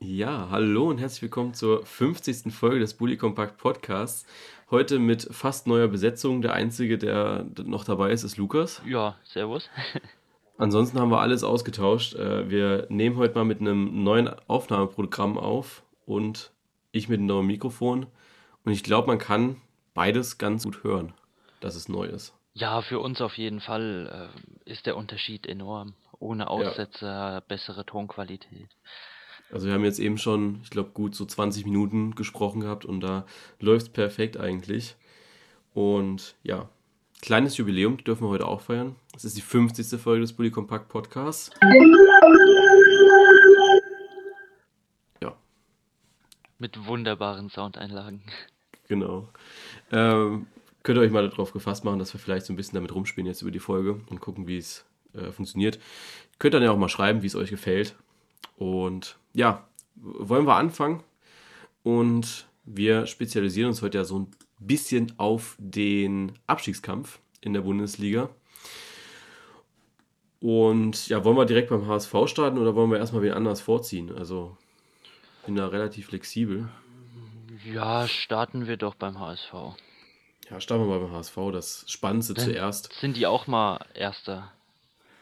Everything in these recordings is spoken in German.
Ja, hallo und herzlich willkommen zur 50. Folge des Bully Compact Podcasts. Heute mit fast neuer Besetzung. Der Einzige, der noch dabei ist, ist Lukas. Ja, servus. Ansonsten haben wir alles ausgetauscht. Äh, wir nehmen heute mal mit einem neuen Aufnahmeprogramm auf und ich mit einem neuen Mikrofon. Und ich glaube, man kann beides ganz gut hören, dass es neu ist. Ja, für uns auf jeden Fall äh, ist der Unterschied enorm. Ohne Aussetzer, ja. bessere Tonqualität. Also wir haben jetzt eben schon, ich glaube, gut so 20 Minuten gesprochen gehabt und da läuft es perfekt eigentlich. Und ja, kleines Jubiläum dürfen wir heute auch feiern. Es ist die 50. Folge des Bully Compact Podcasts. Ja. Mit wunderbaren Soundeinlagen. Genau. Ähm, könnt ihr euch mal darauf gefasst machen, dass wir vielleicht so ein bisschen damit rumspielen jetzt über die Folge und gucken, wie es äh, funktioniert. Könnt dann ja auch mal schreiben, wie es euch gefällt. Und ja, wollen wir anfangen? Und wir spezialisieren uns heute ja so ein bisschen auf den Abstiegskampf in der Bundesliga. Und ja, wollen wir direkt beim HSV starten oder wollen wir erstmal wen anders vorziehen? Also bin da relativ flexibel. Ja, starten wir doch beim HSV. Ja, starten wir mal beim HSV, das Spannendste Dann zuerst. Sind die auch mal Erster?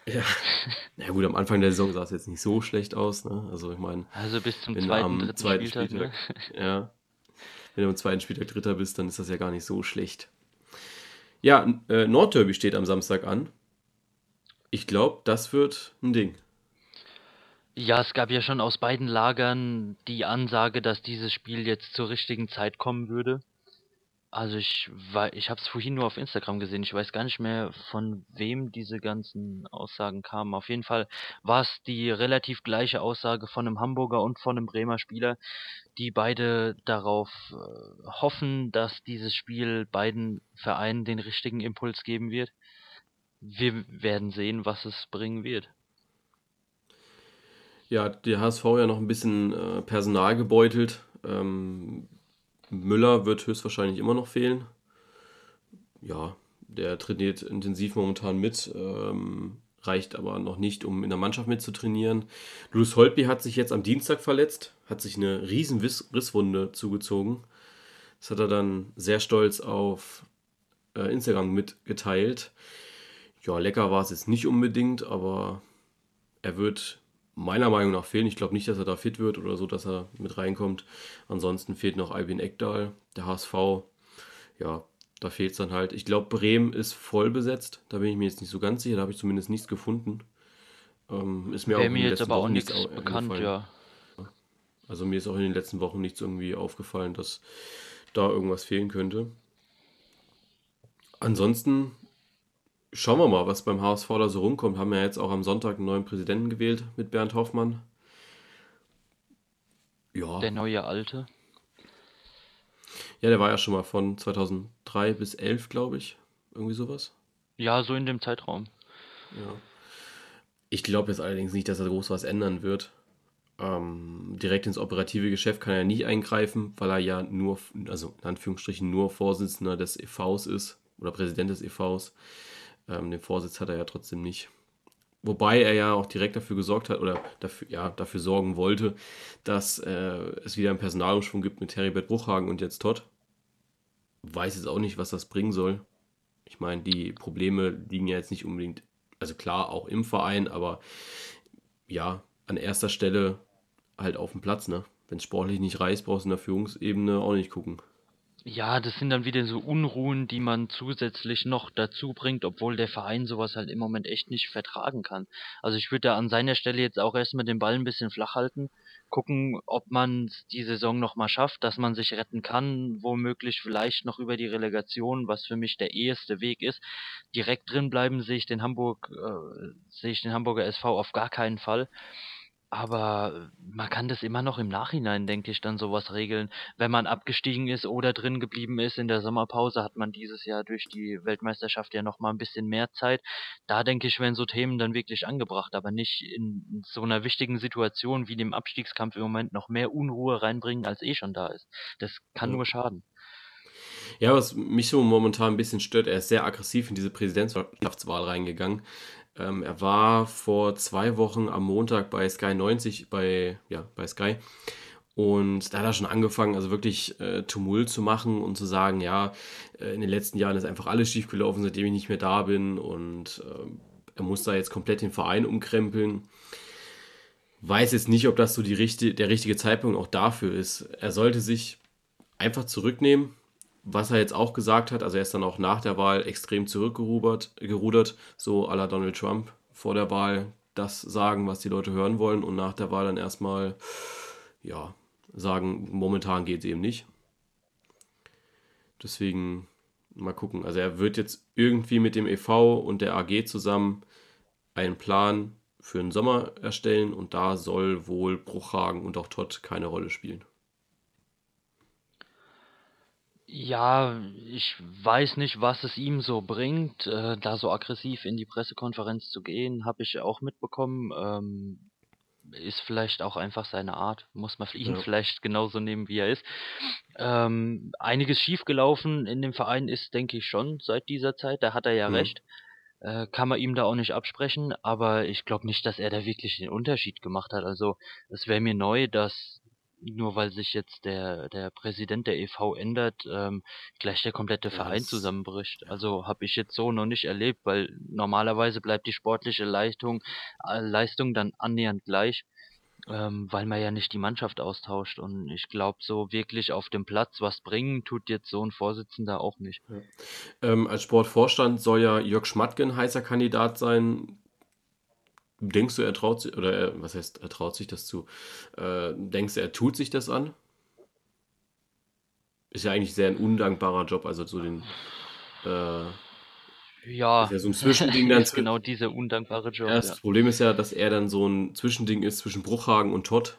Ja. Na gut, am Anfang der Saison sah es jetzt nicht so schlecht aus. Ne? Also ich meine, also bis zum zweiten, am zweiten Spieltag, Spieltag ne? ja, wenn du am zweiten Spieltag Dritter bist, dann ist das ja gar nicht so schlecht. Ja, äh, Nordderby steht am Samstag an. Ich glaube, das wird ein Ding. Ja, es gab ja schon aus beiden Lagern die Ansage, dass dieses Spiel jetzt zur richtigen Zeit kommen würde. Also ich wei ich habe es vorhin nur auf Instagram gesehen. Ich weiß gar nicht mehr, von wem diese ganzen Aussagen kamen. Auf jeden Fall war es die relativ gleiche Aussage von einem Hamburger und von einem Bremer Spieler, die beide darauf äh, hoffen, dass dieses Spiel beiden Vereinen den richtigen Impuls geben wird. Wir werden sehen, was es bringen wird. Ja, der HSV ja noch ein bisschen äh, Personal gebeutelt. Ähm, Müller wird höchstwahrscheinlich immer noch fehlen. Ja, der trainiert intensiv momentan mit, ähm, reicht aber noch nicht, um in der Mannschaft mitzutrainieren. Louis Holtby hat sich jetzt am Dienstag verletzt, hat sich eine riesen Risswunde zugezogen. Das hat er dann sehr stolz auf äh, Instagram mitgeteilt. Ja, lecker war es jetzt nicht unbedingt, aber er wird meiner Meinung nach fehlen. Ich glaube nicht, dass er da fit wird oder so, dass er mit reinkommt. Ansonsten fehlt noch Albin Eckdahl, der HSV. Ja, da fehlt es dann halt. Ich glaube, Bremen ist voll besetzt. Da bin ich mir jetzt nicht so ganz sicher. Da habe ich zumindest nichts gefunden. Ähm, ist mir, auch mir jetzt aber Wochen auch nichts bekannt, ja. Also mir ist auch in den letzten Wochen nichts irgendwie aufgefallen, dass da irgendwas fehlen könnte. Ansonsten Schauen wir mal, was beim HSV da so rumkommt. Haben ja jetzt auch am Sonntag einen neuen Präsidenten gewählt mit Bernd Hoffmann. Ja. Der neue Alte. Ja, der war ja schon mal von 2003 bis 11, glaube ich. Irgendwie sowas. Ja, so in dem Zeitraum. Ja. Ich glaube jetzt allerdings nicht, dass er groß was ändern wird. Ähm, direkt ins operative Geschäft kann er nie eingreifen, weil er ja nur, also in Anführungsstrichen nur Vorsitzender des EVs ist oder Präsident des EVs. Ähm, den Vorsitz hat er ja trotzdem nicht. Wobei er ja auch direkt dafür gesorgt hat oder dafür, ja, dafür sorgen wollte, dass äh, es wieder einen Personalumschwung gibt mit Heribert Bruchhagen und jetzt Todd. Weiß jetzt auch nicht, was das bringen soll. Ich meine, die Probleme liegen ja jetzt nicht unbedingt, also klar, auch im Verein, aber ja, an erster Stelle halt auf dem Platz, ne? Wenn es sportlich nicht reißt, brauchst du in der Führungsebene auch nicht gucken. Ja, das sind dann wieder so Unruhen, die man zusätzlich noch dazu bringt, obwohl der Verein sowas halt im Moment echt nicht vertragen kann. Also ich würde da an seiner Stelle jetzt auch erstmal den Ball ein bisschen flach halten, gucken, ob man die Saison noch mal schafft, dass man sich retten kann, womöglich vielleicht noch über die Relegation, was für mich der eheste Weg ist. Direkt drin bleiben sehe ich den Hamburg, äh, sehe ich den Hamburger SV auf gar keinen Fall. Aber man kann das immer noch im Nachhinein, denke ich, dann sowas regeln. Wenn man abgestiegen ist oder drin geblieben ist in der Sommerpause, hat man dieses Jahr durch die Weltmeisterschaft ja noch mal ein bisschen mehr Zeit. Da denke ich, werden so Themen dann wirklich angebracht, aber nicht in so einer wichtigen Situation wie dem Abstiegskampf im Moment noch mehr Unruhe reinbringen, als eh schon da ist. Das kann Ja. nur schaden. Ja, was mich so momentan ein bisschen stört, er ist sehr aggressiv in diese Präsidentschaftswahl reingegangen. Ähm, er war vor zwei Wochen am Montag bei Sky 90, bei, ja, bei Sky. Und da hat er schon angefangen, also wirklich äh, Tumult zu machen und zu sagen, ja, äh, in den letzten Jahren ist einfach alles schiefgelaufen, seitdem ich nicht mehr da bin. Und äh, er muss da jetzt komplett den Verein umkrempeln. Weiß jetzt nicht, ob das so die richtige, der richtige Zeitpunkt auch dafür ist. Er sollte sich einfach zurücknehmen, was er jetzt auch gesagt hat, also er ist dann auch nach der Wahl extrem zurückgerudert, gerudert, so à la Donald Trump vor der Wahl das sagen, was die Leute hören wollen und nach der Wahl dann erstmal, ja, sagen, momentan geht es eben nicht. Deswegen mal gucken. Also er wird jetzt irgendwie mit dem EV und der AG zusammen einen Plan für den Sommer erstellen und da soll wohl Bruchhagen und auch Todd keine Rolle spielen. Ja, ich weiß nicht, was es ihm so bringt, äh, da so aggressiv in die Pressekonferenz zu gehen, habe ich auch mitbekommen. Ähm, ist vielleicht auch einfach seine Art, muss man ihn Ja. vielleicht genauso nehmen, wie er ist. Ähm, einiges schiefgelaufen in dem Verein ist, denke ich schon, seit dieser Zeit. Da hat er ja Mhm. recht. Äh, kann man ihm da auch nicht absprechen, aber ich glaube nicht, dass er da wirklich den Unterschied gemacht hat. Also es wäre mir neu, dass nur weil sich jetzt der, der Präsident der e.V. ändert, ähm, gleich der komplette Ja, Verein zusammenbricht. Also habe ich jetzt so noch nicht erlebt, weil normalerweise bleibt die sportliche Leistung, äh, Leistung dann annähernd gleich, ähm, weil man ja nicht die Mannschaft austauscht. Und ich glaube, so wirklich auf dem Platz was bringen, tut jetzt so ein Vorsitzender auch nicht. ja. Ähm, als Sportvorstand soll ja Jörg Schmatke ein heißer Kandidat sein. Denkst du, er traut sich, oder er, was heißt, er traut sich das zu? Äh, denkst du, er tut sich das an? Ist ja eigentlich sehr ein undankbarer Job, also so den, äh, ist Ja, ja so ein Zwischending dann. genau dieser undankbare Job, Ja, ja. das Problem ist ja, dass er dann so ein Zwischending ist zwischen Bruchhagen und Todd.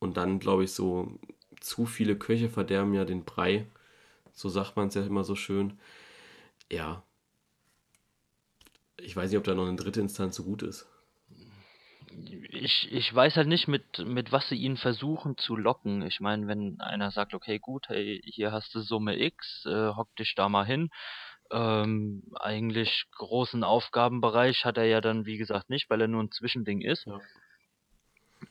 Und dann, glaube ich, so zu viele Köche verderben ja den Brei. So sagt man es ja immer so schön. Ja, ich weiß nicht, ob da noch eine dritte Instanz so gut ist. Ich, ich weiß halt nicht, mit, mit was sie ihn versuchen zu locken. Ich meine, wenn einer sagt, okay, gut, hey, hier hast du Summe X, äh, hock dich da mal hin. Ähm, eigentlich großen Aufgabenbereich hat er ja dann, wie gesagt, nicht, weil er nur ein Zwischending ist. Ja.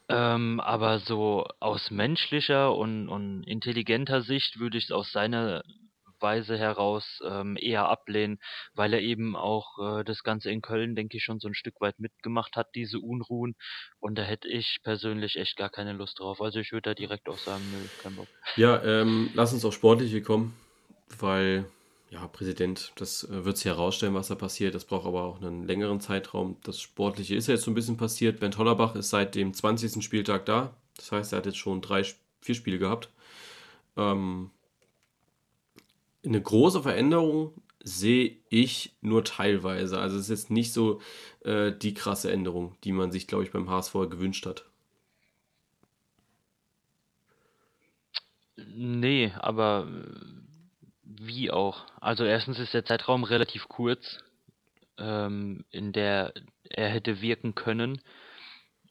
Ähm, aber so aus menschlicher und, und intelligenter Sicht würde ich es aus seiner Weise heraus ähm, eher ablehnen, weil er eben auch äh, das Ganze in Köln, denke ich, schon so ein Stück weit mitgemacht hat, diese Unruhen. Und da hätte ich persönlich echt gar keine Lust drauf. Also ich würde da direkt auch sagen, nö, kein Bock. Ja, ähm, lass uns auf Sportliche kommen, weil, ja, Präsident, das äh, wird sich herausstellen, was da passiert. Das braucht aber auch einen längeren Zeitraum. Das Sportliche ist ja jetzt so ein bisschen passiert. Bernd Hollerbach ist seit dem 20. Spieltag da. Das heißt, er hat jetzt schon drei, vier Spiele gehabt. Ähm, eine große Veränderung sehe ich nur teilweise. Also es ist jetzt nicht so äh, die krasse Änderung, die man sich, glaube ich, beim HSV gewünscht hat. Nee, aber äh, wie auch? Also erstens ist der Zeitraum relativ kurz, ähm, in der er hätte wirken können.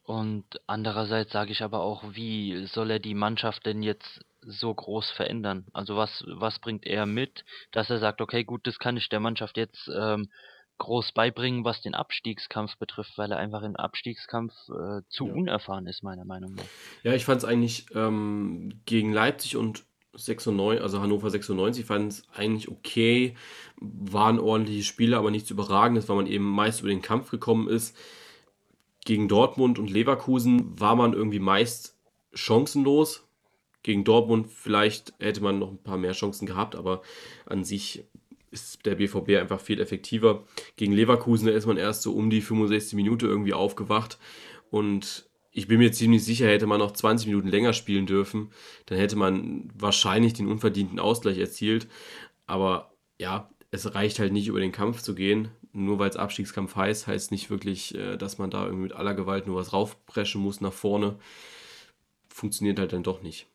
Und andererseits sage ich aber auch, wie soll er die Mannschaft denn jetzt so groß verändern? Also was, was bringt er mit, dass er sagt, okay, gut, das kann ich der Mannschaft jetzt ähm, groß beibringen, was den Abstiegskampf betrifft, weil er einfach im Abstiegskampf äh, zu Ja. unerfahren ist, meiner Meinung nach. Ja, ich fand es eigentlich ähm, gegen Leipzig und 96, also Hannover 96, fand es eigentlich okay. Waren ordentliche Spiele, aber nichts Überragendes, weil man eben meist über den Kampf gekommen ist. Gegen Dortmund und Leverkusen war man irgendwie meist chancenlos. Gegen Dortmund vielleicht hätte man noch ein paar mehr Chancen gehabt, aber an sich ist der BVB einfach viel effektiver. Gegen Leverkusen, ist man erst so um die 65 Minute irgendwie aufgewacht und ich bin mir ziemlich sicher, hätte man noch 20 Minuten länger spielen dürfen, dann hätte man wahrscheinlich den unverdienten Ausgleich erzielt. Aber ja, es reicht halt nicht über den Kampf zu gehen. Nur weil es Abstiegskampf heißt, heißt nicht wirklich, äh, dass man da irgendwie mit aller Gewalt nur was raufpreschen muss nach vorne. Funktioniert halt dann doch nicht.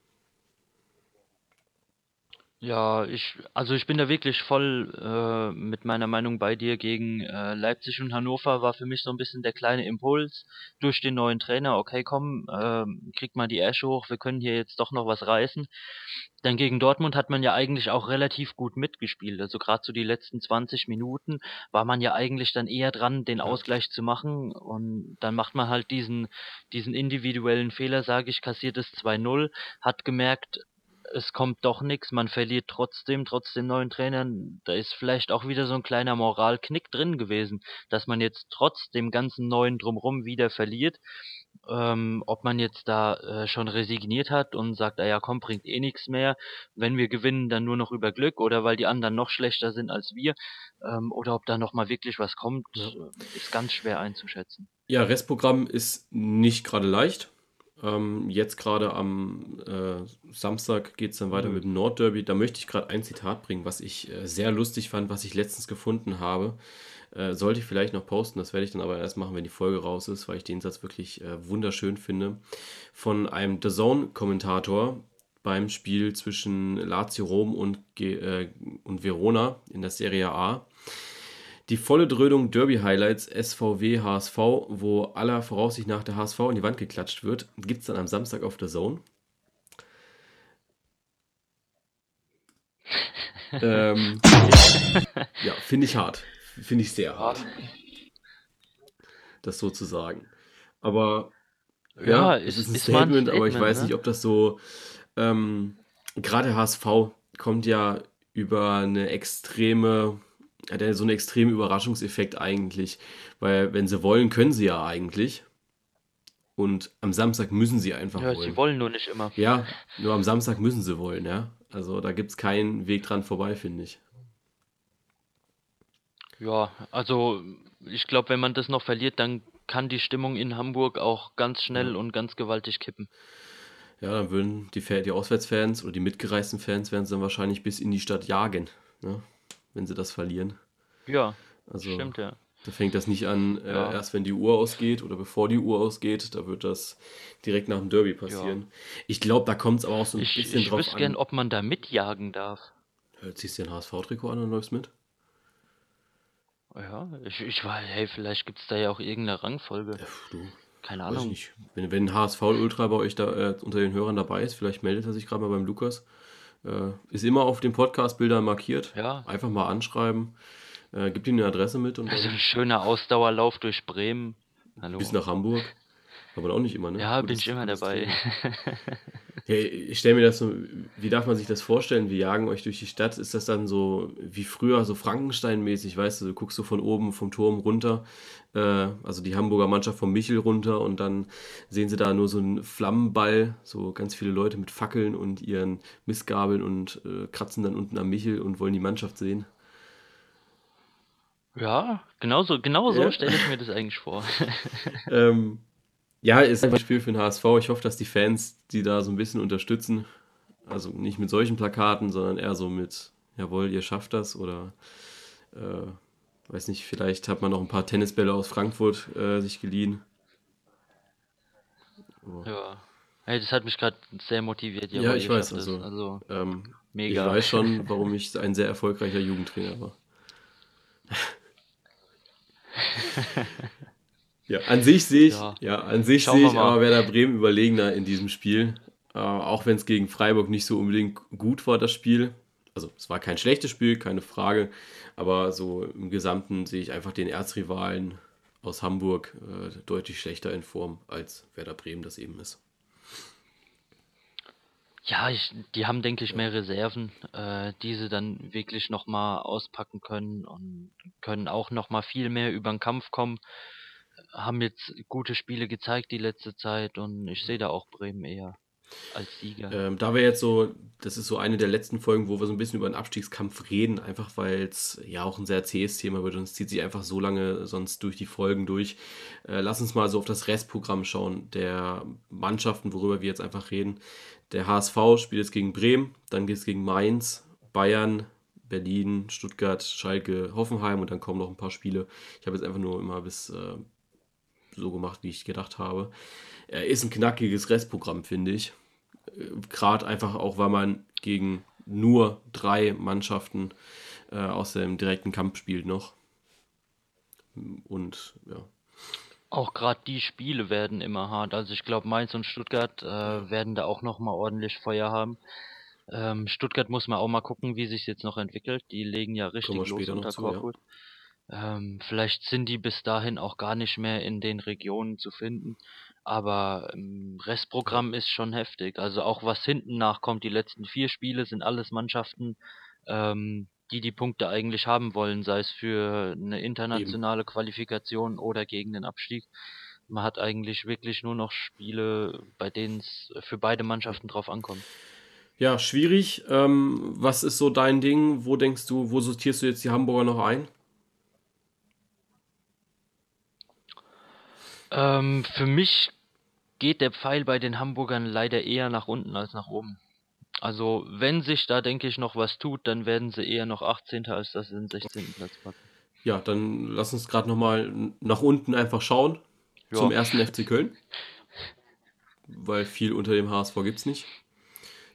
Ja, ich, also ich bin da wirklich voll äh, mit meiner Meinung bei dir. Gegen äh, Leipzig und Hannover war für mich so ein bisschen der kleine Impuls durch den neuen Trainer. Okay, komm, ähm, kriegt mal die Ärsche hoch, wir können hier jetzt doch noch was reißen. Dann gegen Dortmund hat man ja eigentlich auch relativ gut mitgespielt. Also gerade so die letzten 20 Minuten war man ja eigentlich dann eher dran, den Ja. Ausgleich zu machen. Und dann macht man halt diesen, diesen individuellen Fehler, sage ich, kassiert es 2-0, hat gemerkt, es kommt doch nichts, man verliert trotzdem, trotz dem neuen Trainer. Da ist vielleicht auch wieder so ein kleiner Moralknick drin gewesen, dass man jetzt trotz dem ganzen neuen Drumrum wieder verliert. Ähm, ob man jetzt da äh, schon resigniert hat und sagt, ah ja, komm, bringt eh nichts mehr. Wenn wir gewinnen, dann nur noch über Glück oder weil die anderen noch schlechter sind als wir. Ähm, oder ob da noch mal wirklich was kommt, ist ganz schwer einzuschätzen. Ja, Restprogramm ist nicht gerade leicht. Ähm, jetzt gerade am äh, Samstag geht es dann weiter Nö. mit dem Nordderby. Da möchte ich gerade ein Zitat bringen, was ich äh, sehr lustig fand, was ich letztens gefunden habe. Äh, sollte ich vielleicht noch posten, das werde ich dann aber erst machen, wenn die Folge raus ist, weil ich den Satz wirklich äh, wunderschön finde. Von einem The Zone-Kommentator beim Spiel zwischen Lazio Rom und, äh, und Verona in der Serie A. Die volle Dröhnung Derby-Highlights SVW HSV, wo aller Voraussicht nach der HSV in die Wand geklatscht wird, gibt es dann am Samstag auf der Zone. ähm, ja, finde ich hart. Finde ich sehr hart, das so zu sagen. Aber ja, Ja, es ist, ist ein ein Statement, aber ich Statement, weiß nicht, ne? ob das so. Ähm, gerade HSV kommt ja über eine extreme, hat ja so einen extremen Überraschungseffekt eigentlich. Weil, wenn sie wollen, können sie ja eigentlich. Und am Samstag müssen sie einfach Ja, sie wollen. wollen nur nicht immer. Ja, nur am Samstag müssen sie wollen, ja. Also da gibt es keinen Weg dran vorbei, finde ich. Ja, also ich glaube, wenn man das noch verliert, dann kann die Stimmung in Hamburg auch ganz Ja. schnell und ganz gewaltig kippen. Ja, dann würden die, die Auswärtsfans oder die mitgereisten Fans werden sie dann wahrscheinlich bis in die Stadt jagen, ne? Wenn sie das verlieren. Ja, Also stimmt ja. da fängt das nicht an, äh, Ja, erst wenn die Uhr ausgeht oder bevor die Uhr ausgeht, da wird das direkt nach dem Derby ja. passieren. Ich glaube, da kommt es aber auch so ein Ich, bisschen ich drauf wüsste gern, an. ob man da mitjagen darf. Äh, Ziehst du dir ein HSV-Trikot an und läufst mit? Ja, ich, ich war, hey, vielleicht gibt es da ja auch irgendeine Rangfolge. Ja, du, Keine ich Ahnung. Wenn, wenn ein HSV-Ultra bei euch da äh, unter den Hörern dabei ist, vielleicht meldet er sich gerade mal beim Lukas. Äh, ist immer auf den Podcast-Bildern markiert. Ja, Einfach mal anschreiben. Äh, gibt ihm eine Adresse mit und also ein schöner Ausdauerlauf durch Bremen. bis Hallo. nach Hamburg. Aber auch nicht immer, ne? Ja, bin ich Gutes, immer gutes dabei. Hey, ich stelle mir das so, wie darf man sich das vorstellen? Wir jagen euch durch die Stadt. Ist das dann so wie früher, so Frankenstein-mäßig, weißt du, du guckst so von oben vom Turm runter, äh, also die Hamburger Mannschaft vom Michel runter und dann sehen sie da nur so einen Flammenball, so ganz viele Leute mit Fackeln und ihren Mistgabeln und äh, kratzen dann unten am Michel und wollen die Mannschaft sehen. Ja, genau so, genau so Ja. stelle ich mir das eigentlich vor. Ähm, ja, ist ein Spiel für den HSV. Ich hoffe, dass die Fans die da so ein bisschen unterstützen. Also nicht mit solchen Plakaten, sondern eher so mit, jawohl, ihr schafft das oder äh, weiß nicht, vielleicht hat man noch ein paar Tennisbälle aus Frankfurt äh, sich geliehen. Oh. Ja. Hey, das hat mich gerade sehr motiviert. Ja, ich weiß, also Also, ähm, ich mega. weiß schon, warum ich ein sehr erfolgreicher Jugendtrainer war. Ja, an sich sehe ich, Ja, ja, an sich sehe ich aber. Werder Bremen überlegener in diesem Spiel. Äh, auch wenn es gegen Freiburg nicht so unbedingt gut war, das Spiel. Also es war kein schlechtes Spiel, keine Frage. Aber so im Gesamten sehe ich einfach den Erzrivalen aus Hamburg äh, deutlich schlechter in Form, als Werder Bremen das eben ist. Ja, ich, die haben, denke ich, mehr Reserven, äh, die sie dann wirklich nochmal auspacken können und können auch nochmal viel mehr über den Kampf kommen. Haben jetzt gute Spiele gezeigt die letzte Zeit und ich sehe da auch Bremen eher als Sieger. Ähm, da wir jetzt so, das ist so eine der letzten Folgen, wo wir so ein bisschen über den Abstiegskampf reden, einfach weil es ja auch ein sehr zähes Thema wird und es zieht sich einfach so lange sonst durch die Folgen durch. Äh, lass uns mal so auf das Restprogramm schauen der Mannschaften, worüber wir jetzt einfach reden. Der HSV spielt jetzt gegen Bremen, dann geht es gegen Mainz, Bayern, Berlin, Stuttgart, Schalke, Hoffenheim und dann kommen noch ein paar Spiele. Ich habe jetzt einfach nur immer bis äh, so gemacht, wie ich gedacht habe. Er ist ein knackiges Restprogramm, finde ich. Gerade einfach auch, weil man gegen nur drei Mannschaften äh, aus dem direkten Kampf spielt noch. Und ja. Auch gerade die Spiele werden immer hart. Also ich glaube, Mainz und Stuttgart äh, werden da auch nochmal ordentlich Feuer haben. Ähm, Stuttgart muss man auch mal gucken, wie sich jetzt noch entwickelt. Die legen ja richtig los unter Korkut. Ja. Ähm, vielleicht sind die bis dahin auch gar nicht mehr in den Regionen zu finden. Aber ähm, Restprogramm ist schon heftig. Also auch was hinten nachkommt, die letzten vier Spiele sind alles Mannschaften, ähm, die die Punkte eigentlich haben wollen, sei es für eine internationale Eben. Qualifikation oder gegen den Abstieg. Man hat eigentlich wirklich nur noch Spiele, bei denen es für beide Mannschaften drauf ankommt. Ja, schwierig. Ähm, was ist so dein Ding? Wo denkst du, wo sortierst du jetzt die Hamburger noch ein? Ähm, für mich geht der Pfeil bei den Hamburgern leider eher nach unten als nach oben. Also, wenn sich da, denke ich, noch was tut, dann werden sie eher noch 18. als dass sie den 16. Platz packen. Ja, dann lass uns gerade nochmal nach unten einfach schauen. Ja. Zum ersten FC Köln. Weil viel unter dem HSV gibt es nicht.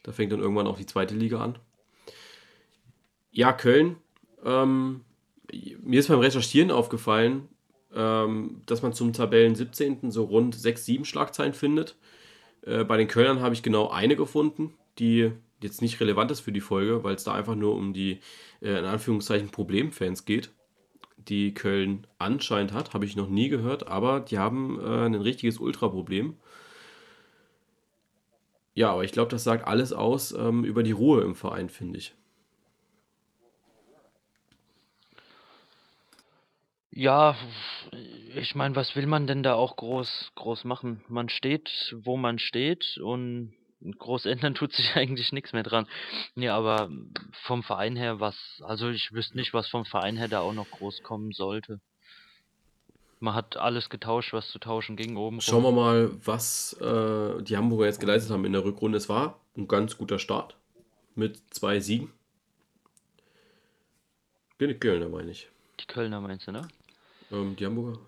Da fängt dann irgendwann auch die zweite Liga an. Ja, Köln. Ähm, mir ist beim Recherchieren aufgefallen, dass man zum Tabellen 17. so rund 6, 7 Schlagzeilen findet. Äh, bei den Kölnern habe ich genau eine gefunden die jetzt nicht relevant ist für die Folge, weil es da einfach nur um die, äh, in Anführungszeichen, Problemfans geht, die Köln anscheinend hat. Habe ich noch nie gehört, aber die haben äh, ein richtiges Ultra-Problem. Ja, aber ich glaube, das sagt alles aus ähm, über die Ruhe im Verein, finde ich. Ja, ich meine, was will man denn da auch groß, groß machen? Man steht, wo man steht und groß ändern tut sich eigentlich nichts mehr dran. Nee, aber vom Verein her was, also ich wüsste nicht, was vom Verein her da auch noch groß kommen sollte. Man hat alles getauscht, was zu tauschen ging oben. Schauen wir mal, was äh, die Hamburger jetzt geleistet haben in der Rückrunde. Es war ein ganz guter Start mit zwei Siegen. Die Kölner meine ich. Die Kölner meinst du, ne? Ähm, die Hamburger.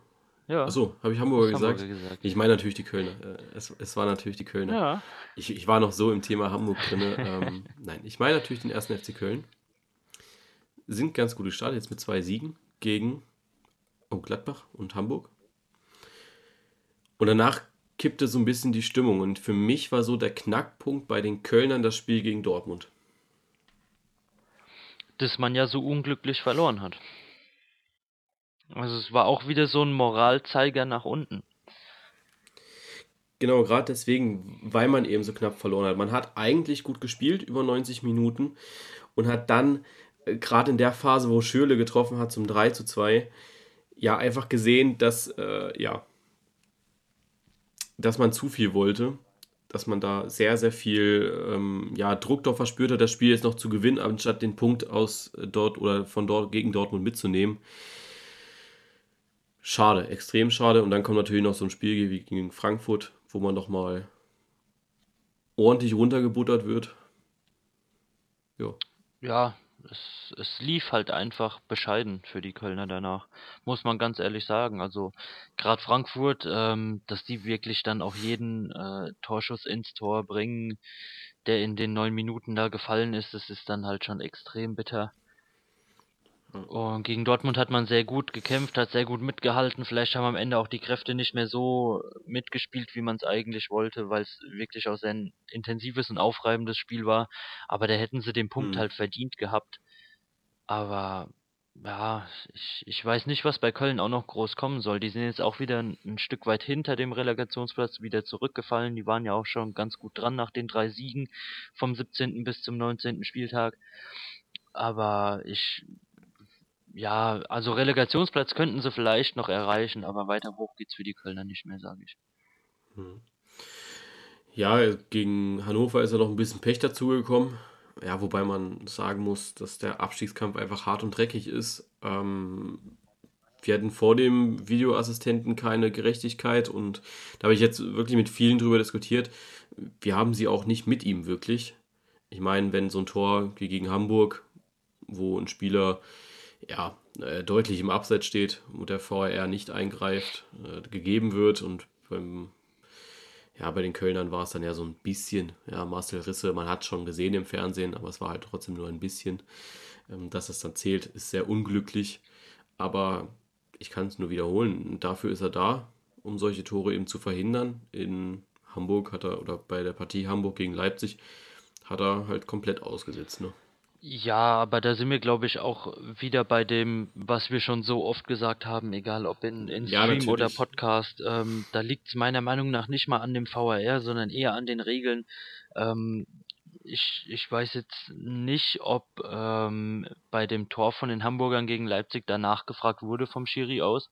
Ja. Achso, habe ich Hamburger gesagt? Hamburger gesagt? Ich meine natürlich die Kölner. Äh, es, es war natürlich die Kölner. Ja. Ich, ich war noch so im Thema Hamburg drin. ähm, nein, ich meine natürlich den ersten FC Köln. Sind ganz gute Start jetzt mit zwei Siegen gegen oh, Gladbach und Hamburg. Und danach kippte so ein bisschen die Stimmung. Und für mich war so der Knackpunkt bei den Kölnern das Spiel gegen Dortmund. Das man ja so unglücklich verloren hat. Also es war auch wieder so ein Moralzeiger nach unten. Genau, gerade deswegen, weil man eben so knapp verloren hat. Man hat eigentlich gut gespielt, über 90 Minuten, und hat dann, äh, gerade in der Phase, wo Schürle getroffen hat zum 3 zu 2, ja, einfach gesehen, dass, äh, ja, dass man zu viel wollte. Dass man da sehr, sehr viel ähm, ja, Druck doch verspürt hat, das Spiel jetzt noch zu gewinnen, anstatt den Punkt aus äh, dort oder von dort gegen Dortmund mitzunehmen. Schade, extrem schade. Und dann kommt natürlich noch so ein Spiel wie gegen Frankfurt, wo man nochmal ordentlich runtergebuttert wird. Ja. Ja, es, es lief halt einfach bescheiden für die Kölner danach, muss man ganz ehrlich sagen. Also gerade Frankfurt, ähm, dass die wirklich dann auch jeden äh, Torschuss ins Tor bringen, der in den neun Minuten da gefallen ist, das ist dann halt schon extrem bitter. Und gegen Dortmund hat man sehr gut gekämpft, hat sehr gut mitgehalten. Vielleicht haben am Ende auch die Kräfte nicht mehr so mitgespielt, wie man es eigentlich wollte, weil es wirklich auch sehr ein intensives und aufreibendes Spiel war. Aber da hätten sie den Punkt mhm. halt verdient gehabt. Aber ja, ich, ich weiß nicht, was bei Köln auch noch groß kommen soll. Die sind jetzt auch wieder ein, ein Stück weit hinter dem Relegationsplatz wieder zurückgefallen. Die waren ja auch schon ganz gut dran nach den drei Siegen vom 17. bis zum 19. Spieltag. Aber ich ja, also Relegationsplatz könnten sie vielleicht noch erreichen, aber weiter hoch geht's für die Kölner nicht mehr, sage ich. Hm. Ja, gegen Hannover ist ja noch ein bisschen Pech dazugekommen. Ja, wobei man sagen muss, dass der Abstiegskampf einfach hart und dreckig ist. Ähm, wir hatten vor dem Videoassistenten keine Gerechtigkeit und da habe ich jetzt wirklich mit vielen drüber diskutiert. Wir haben sie auch nicht mit ihm wirklich. Ich meine, wenn so ein Tor wie gegen Hamburg, wo ein Spieler ja, äh, deutlich im Abseits steht, wo der VR nicht eingreift, äh, gegeben wird und beim ja, bei den Kölnern war es dann ja so ein bisschen, ja, Marcel Risse, man hat schon gesehen im Fernsehen, aber es war halt trotzdem nur ein bisschen. Ähm, dass es dann zählt, ist sehr unglücklich, aber ich kann es nur wiederholen. Dafür ist er da, um solche Tore eben zu verhindern. In Hamburg hat er, oder bei der Partie Hamburg gegen Leipzig, hat er halt komplett ausgesetzt. Ne? Ja, aber da sind wir, glaube ich, auch wieder bei dem, was wir schon so oft gesagt haben, egal ob in, in Ja, Stream oder natürlich. Podcast. Ähm, da liegt es meiner Meinung nach nicht mal an dem VAR, sondern eher an den Regeln. Ähm, ich, ich weiß jetzt nicht, ob ähm, bei dem Tor von den Hamburgern gegen Leipzig danach gefragt wurde vom Schiri aus.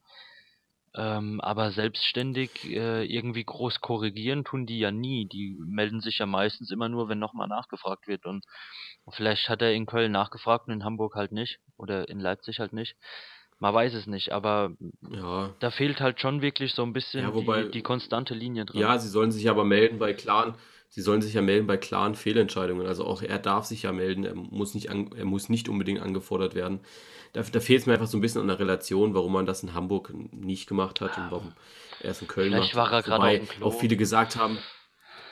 Ähm, aber selbstständig äh, irgendwie groß korrigieren tun die ja nie. Die melden sich ja meistens immer nur, wenn nochmal nachgefragt wird. Und vielleicht hat er in Köln nachgefragt und in Hamburg halt nicht. Oder in Leipzig halt nicht. Man weiß es nicht, aber Ja, da fehlt halt schon wirklich so ein bisschen ja, wobei, die, die konstante Linie drin. ja, sie sollen sich aber melden bei klaren, sie sollen sich ja melden bei klaren Fehlentscheidungen. Also auch er darf sich ja melden, er muss nicht, an, er muss nicht unbedingt angefordert werden. Da, da fehlt es mir einfach so ein bisschen an der Relation, warum man das in Hamburg nicht gemacht hat und warum er es in Köln Vielleicht macht. war er Wobei auch viele gesagt haben,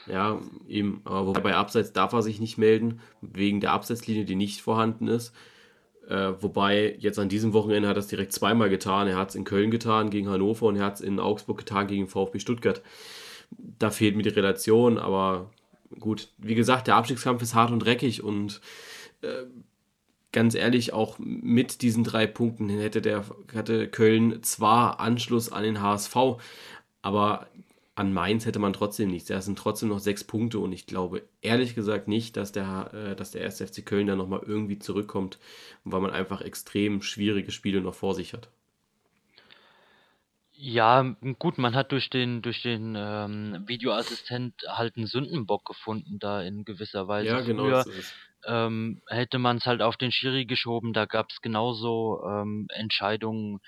ja, eben, aber wobei bei Abseits darf er sich nicht melden, wegen der Abseitslinie, die nicht vorhanden ist. Äh, wobei jetzt an diesem Wochenende hat er es direkt zweimal getan. Er hat es in Köln getan gegen Hannover und er hat es in Augsburg getan gegen VfB Stuttgart. Da fehlt mir die Relation, aber gut, wie gesagt, der Abstiegskampf ist hart und dreckig und ganz ehrlich, auch mit diesen drei Punkten hätte, der, hatte Köln zwar Anschluss an den HSV, aber an Mainz hätte man trotzdem nichts. Da sind trotzdem noch sechs Punkte und ich glaube ehrlich gesagt nicht, dass der, äh, dass der 1. FC Köln da nochmal irgendwie zurückkommt, weil man einfach extrem schwierige Spiele noch vor sich hat. Ja, gut, man hat durch den durch den ähm, Videoassistent halt einen Sündenbock gefunden da in gewisser Weise. Ja, genau, Früher das ist ähm, hätte man es halt auf den Schiri geschoben, da gab es genauso ähm, Entscheidungen.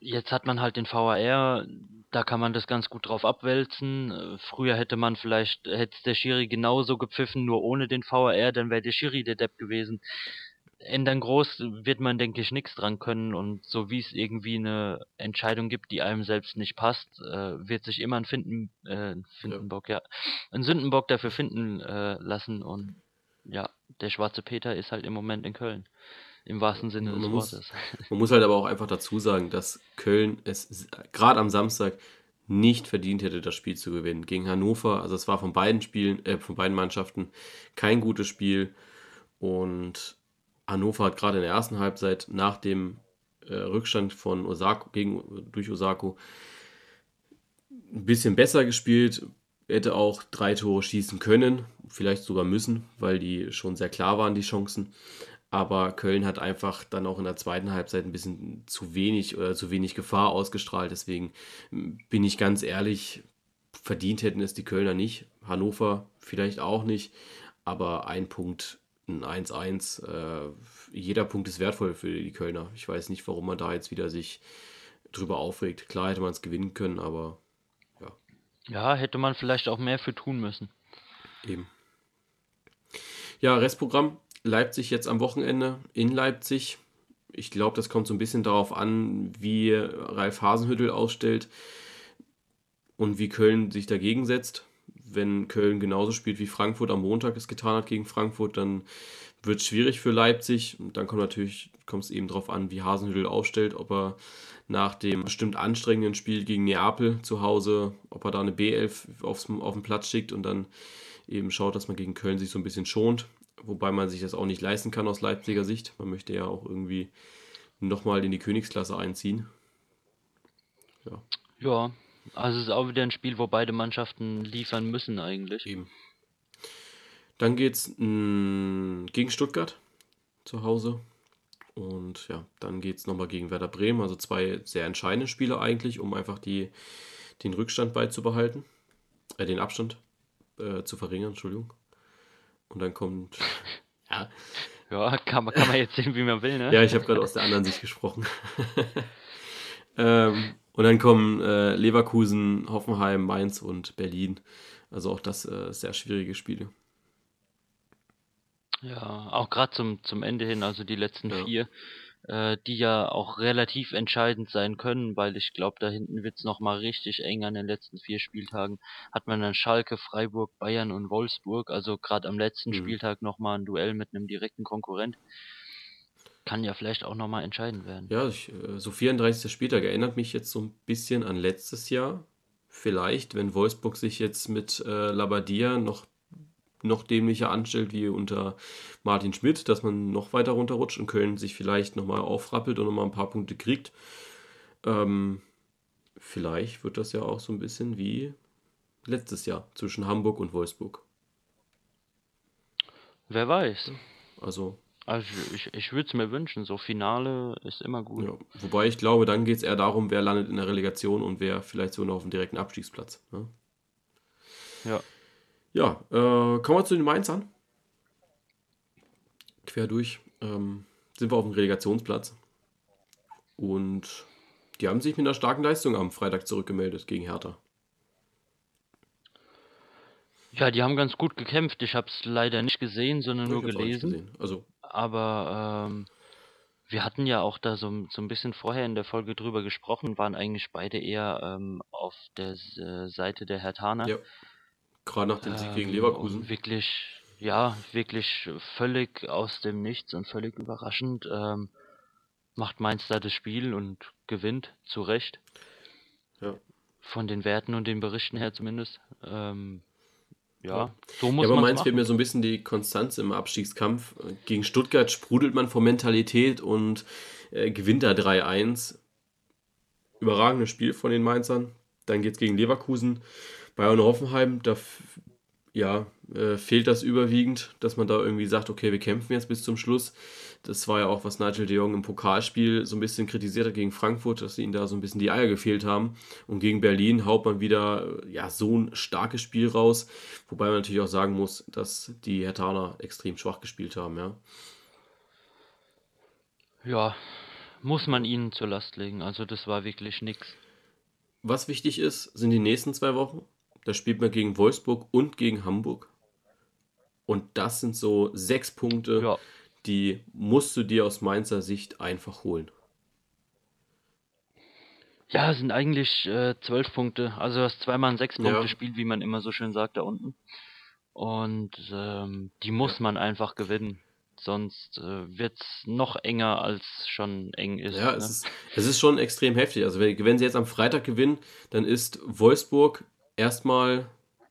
Jetzt hat man halt den VAR, da kann man das ganz gut drauf abwälzen. Äh, Früher hätte man vielleicht, hätte der Schiri genauso gepfiffen, nur ohne den VAR, dann wäre der Schiri der Depp gewesen. Ändern groß wird man, denke ich, nichts dran können und so wie es irgendwie eine Entscheidung gibt, die einem selbst nicht passt, äh, wird sich immer ein Finden, äh, Findenbock, ja, ein Sündenbock dafür finden äh, lassen und ja, der schwarze Peter ist halt im Moment in Köln. Im wahrsten Sinne Man des muss, Wortes. man muss halt aber auch einfach dazu sagen, dass Köln es gerade am Samstag nicht verdient hätte, das Spiel zu gewinnen. Gegen Hannover, also es war von beiden Spielen, äh, von beiden Mannschaften kein gutes Spiel. Und Hannover hat gerade in der ersten Halbzeit nach dem äh, Rückstand von Osako gegen, durch Osako ein bisschen besser gespielt, hätte auch drei Tore schießen können, vielleicht sogar müssen, weil die schon sehr klar waren, die Chancen. Aber Köln hat einfach dann auch in der zweiten Halbzeit ein bisschen zu wenig oder zu wenig Gefahr ausgestrahlt. Deswegen bin ich ganz ehrlich, verdient hätten es die Kölner nicht. Hannover vielleicht auch nicht. Aber ein Punkt, ein 1-1, äh, jeder Punkt ist wertvoll für die Kölner. Ich weiß nicht, warum man da jetzt wieder sich drüber aufregt. Klar hätte man es gewinnen können, aber ja, Ja, hätte man vielleicht auch mehr für tun müssen. eben. Ja, Restprogramm. Leipzig jetzt am Wochenende in Leipzig. Ich glaube, das kommt so ein bisschen darauf an, wie Ralf Hasenhüttl ausstellt und wie Köln sich dagegen setzt. Wenn Köln genauso spielt wie Frankfurt am Montag es getan hat gegen Frankfurt, dann wird es schwierig für Leipzig. Und dann kommt natürlich kommt es eben darauf an, wie Hasenhüttl aufstellt, ob er nach dem bestimmt anstrengenden Spiel gegen Neapel zu Hause, ob er da eine B11 aufs, auf den Platz schickt und dann eben schaut, dass man gegen Köln sich so ein bisschen schont. Wobei man sich das auch nicht leisten kann aus Leipziger Sicht. Man möchte ja auch irgendwie nochmal in die Königsklasse einziehen. Ja, Ja, also es ist auch wieder ein Spiel, wo beide Mannschaften liefern müssen eigentlich. eben. Dann geht's mh, gegen Stuttgart zu Hause. Und ja, dann geht es nochmal gegen Werder Bremen. Also zwei sehr entscheidende Spiele eigentlich, um einfach die, den Rückstand beizubehalten. Äh, den Abstand äh, zu verringern, Entschuldigung. Und dann kommt. Ja, Ja, kann man, kann man jetzt sehen, wie man will, ne? ja ich habe gerade aus der anderen Sicht gesprochen. ähm, und dann kommen äh, Leverkusen, Hoffenheim, Mainz und Berlin. Also auch das äh, sehr schwierige Spiele. Ja, auch gerade zum, zum Ende hin, also die letzten Ja. vier. äh, die ja auch relativ entscheidend sein können, weil ich glaube, da hinten wird's noch mal richtig eng an den letzten vier Spieltagen. Hat man dann Schalke, Freiburg, Bayern und Wolfsburg, also gerade am letzten Mhm. Spieltag noch mal ein Duell mit einem direkten Konkurrent. Kann ja vielleicht auch noch mal entscheidend werden. Ja, ich, äh, so 34. Spieltag erinnert mich jetzt so ein bisschen an letztes Jahr. Vielleicht, wenn Wolfsburg sich jetzt mit äh, Labadia noch, noch dämlicher anstellt wie unter Martin Schmidt, dass man noch weiter runterrutscht und Köln sich vielleicht nochmal aufrappelt und nochmal ein paar Punkte kriegt. Ähm, vielleicht wird das ja auch so ein bisschen wie letztes Jahr zwischen Hamburg und Wolfsburg. Wer weiß. Also, Also ich, ich würde es mir wünschen, so Finale ist immer gut. ja. Wobei ich glaube, dann geht es eher darum, wer landet in der Relegation und wer vielleicht so noch auf dem direkten Abstiegsplatz. Ne? Ja. Ja, äh, kommen wir zu den Mainzern. Quer durch ähm, sind wir auf dem Relegationsplatz. Und die haben sich mit einer starken Leistung am Freitag zurückgemeldet gegen Hertha. Ja, die haben ganz gut gekämpft. Ich habe es leider nicht gesehen, sondern nur Ich nicht gelesen. gesehen. Also, Aber ähm, wir hatten ja auch da so, so ein bisschen vorher in der Folge drüber gesprochen, waren eigentlich beide eher ähm, auf der S- äh, Seite der Hertaner. ja. Gerade nach dem Sieg gegen Ähm, Leverkusen. wirklich, ja, wirklich völlig aus dem Nichts und völlig überraschend ähm, macht Mainz da das Spiel und gewinnt, zu Recht. Ja. Von den Werten und den Berichten her zumindest. Ähm, ja, so muss Ja, aber Mainz fehlt mir so ein bisschen die Konstanz im Abstiegskampf. Gegen Stuttgart sprudelt man vor Mentalität und äh, gewinnt da 3-1. Überragendes Spiel von den Mainzern. Dann geht es gegen Leverkusen. Bayern Hoffenheim, da ja, äh, fehlt das überwiegend, dass man da irgendwie sagt, okay, wir kämpfen jetzt bis zum Schluss. Das war ja auch, was Nigel de Jong im Pokalspiel so ein bisschen kritisiert hat gegen Frankfurt, dass ihnen da so ein bisschen die Eier gefehlt haben. Und gegen Berlin haut man wieder ja, so ein starkes Spiel raus. Wobei man natürlich auch sagen muss, dass die Hertaner extrem schwach gespielt haben, ja. Ja, muss man ihnen zur Last legen. Also das war wirklich nix. Was wichtig ist, sind die nächsten zwei Wochen. Da spielt man gegen Wolfsburg und gegen Hamburg. Und das sind so sechs Punkte, Ja, die musst du dir aus Mainzer Sicht einfach holen. ja, sind eigentlich äh, zwölf Punkte. Also das zweimal ein Ja. Sechs-Punkte-Spiel, wie man immer so schön sagt da unten. Und ähm, die muss man einfach gewinnen. Sonst äh, wird's noch enger, als schon eng ist. Ja, ne? es ist, es ist schon extrem heftig. Also wenn, wenn sie jetzt am Freitag gewinnen, dann ist Wolfsburg erstmal,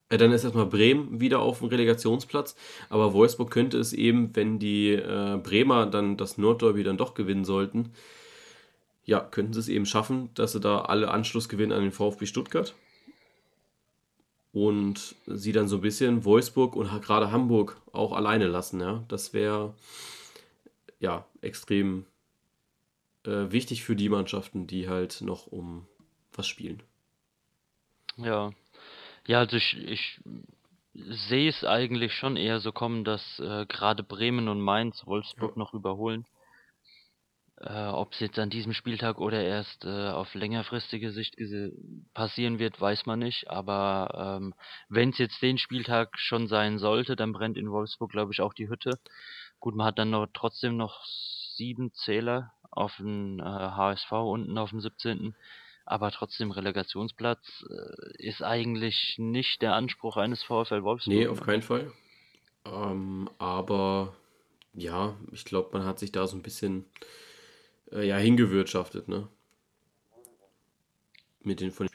äh, dann ist erstmal Bremen wieder auf dem Relegationsplatz. Aber Wolfsburg könnte es eben, wenn die äh, Bremer dann das Nordderby dann doch gewinnen sollten, ja, könnten sie es eben schaffen, dass sie da alle Anschluss gewinnen an den VfB Stuttgart. Und sie dann so ein bisschen Wolfsburg und gerade Hamburg auch alleine lassen, ja. Das wäre ja extrem äh, wichtig für die Mannschaften, die halt noch um was spielen. Ja. Ja, also ich, ich sehe es eigentlich schon eher so kommen, dass äh, gerade Bremen und Mainz Wolfsburg Ja. noch überholen. Äh, ob es jetzt an diesem Spieltag oder erst äh, auf längerfristige Sicht passieren wird, weiß man nicht. Aber ähm, wenn es jetzt den Spieltag schon sein sollte, dann brennt in Wolfsburg, glaube ich, auch die Hütte. Gut, man hat dann noch trotzdem noch sieben Zähler auf den äh, HSV unten auf dem 17. Aber trotzdem Relegationsplatz äh, ist eigentlich nicht der Anspruch eines VfL Wolfsburg. Nee, auf ne? keinen Fall. Ähm, aber ja, ich glaube, man hat sich da so ein bisschen äh, ja, hingewirtschaftet, ne? Mit den von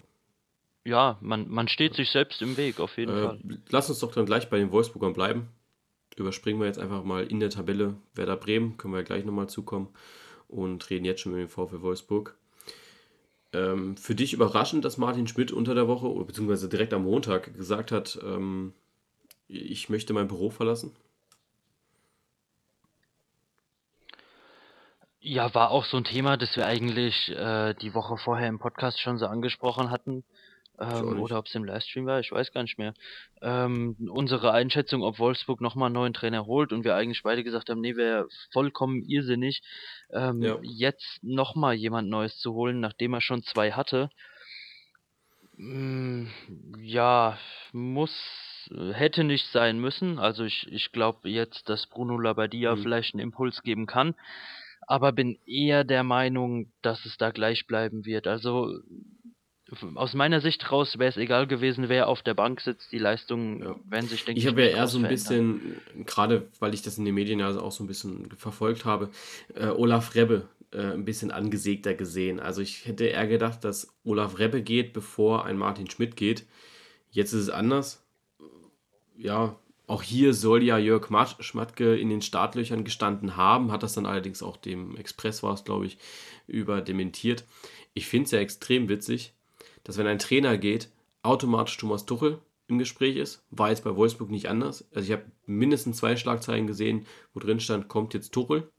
Ja, man, man steht sich selbst im Weg, auf jeden äh, Fall. Lass uns doch dann gleich bei den Wolfsburgern bleiben. Überspringen wir jetzt einfach mal in der Tabelle Werder Bremen, können wir ja gleich nochmal zukommen und reden jetzt schon mit dem VfL Wolfsburg. Ähm, für dich überraschend, dass Martin Schmidt unter der Woche oder beziehungsweise direkt am Montag gesagt hat, ähm, ich möchte mein Büro verlassen? Ja, war auch so ein Thema, das wir eigentlich äh, die Woche vorher im Podcast schon so angesprochen hatten. Ähm, oder ob es im Livestream war, ich weiß gar nicht mehr. Ähm, unsere Einschätzung, ob Wolfsburg nochmal einen neuen Trainer holt und wir eigentlich beide gesagt haben, nee, wäre vollkommen irrsinnig, ähm, Ja. jetzt nochmal jemand Neues zu holen, nachdem er schon zwei hatte. Mm, Ja, muss, hätte nicht sein müssen. Also ich, ich glaube jetzt, dass Bruno Labbadia Mhm. vielleicht einen Impuls geben kann. aber bin eher der Meinung, dass es da gleich bleiben wird. Also aus meiner Sicht raus wäre es egal gewesen, wer auf der Bank sitzt. Die Leistungen ja. werden sich, denke ich, ich habe ja eher so ein bisschen, gerade weil ich das in den Medien ja auch so ein bisschen verfolgt habe, äh, Olaf Rebbe äh, ein bisschen angesägter gesehen. Also ich hätte eher gedacht, dass Olaf Rebbe geht, bevor ein Martin Schmidt geht. Jetzt ist es anders. Ja, auch hier soll ja Jörg Schmatke in den Startlöchern gestanden haben, hat das dann allerdings auch dem Express war es, glaube ich, über dementiert. Ich finde es ja extrem witzig, dass wenn ein Trainer geht, automatisch Thomas Tuchel im Gespräch ist. War jetzt bei Wolfsburg nicht anders. Also ich habe mindestens zwei Schlagzeilen gesehen, wo drin stand, kommt jetzt Tuchel.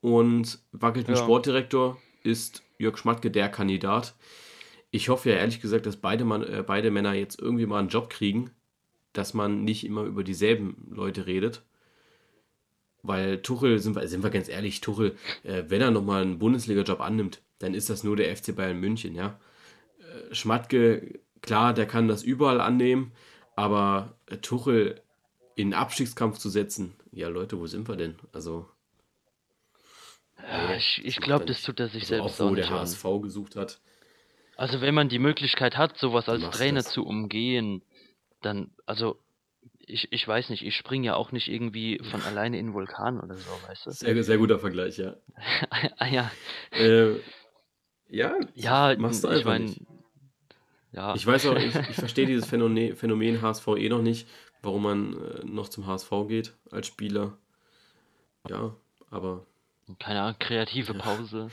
Und wackelt ein ja. Sportdirektor, ist Jörg Schmatke der Kandidat. Ich hoffe ja ehrlich gesagt, dass beide, Mann, äh, beide Männer jetzt irgendwie mal einen Job kriegen, dass man nicht immer über dieselben Leute redet. Weil Tuchel, sind wir, sind wir ganz ehrlich, Tuchel, äh, wenn er nochmal einen Bundesliga-Job annimmt, dann ist das nur der FC Bayern München, ja. Schmatke, klar, der kann das überall annehmen, aber Tuchel in Abstiegskampf zu setzen, ja Leute, wo sind wir denn? Also. Ja, ich, ich glaube, das tut er sich also selbst auch, wo der HSV an. gesucht hat. Also wenn man die Möglichkeit hat, sowas als Trainer das. zu umgehen, dann, also ich, ich weiß nicht, ich springe ja auch nicht irgendwie von alleine in den Vulkan oder so, weißt du? Sehr, sehr guter Vergleich, ja. ah, ja. Äh, ja, ja, machst du ich meine, ja. Ich weiß auch, ich, ich verstehe dieses Phänomen, Phänomen HSV eh noch nicht, warum man äh, noch zum HSV geht als Spieler. Ja, aber. Keine Ahnung, kreative Pause.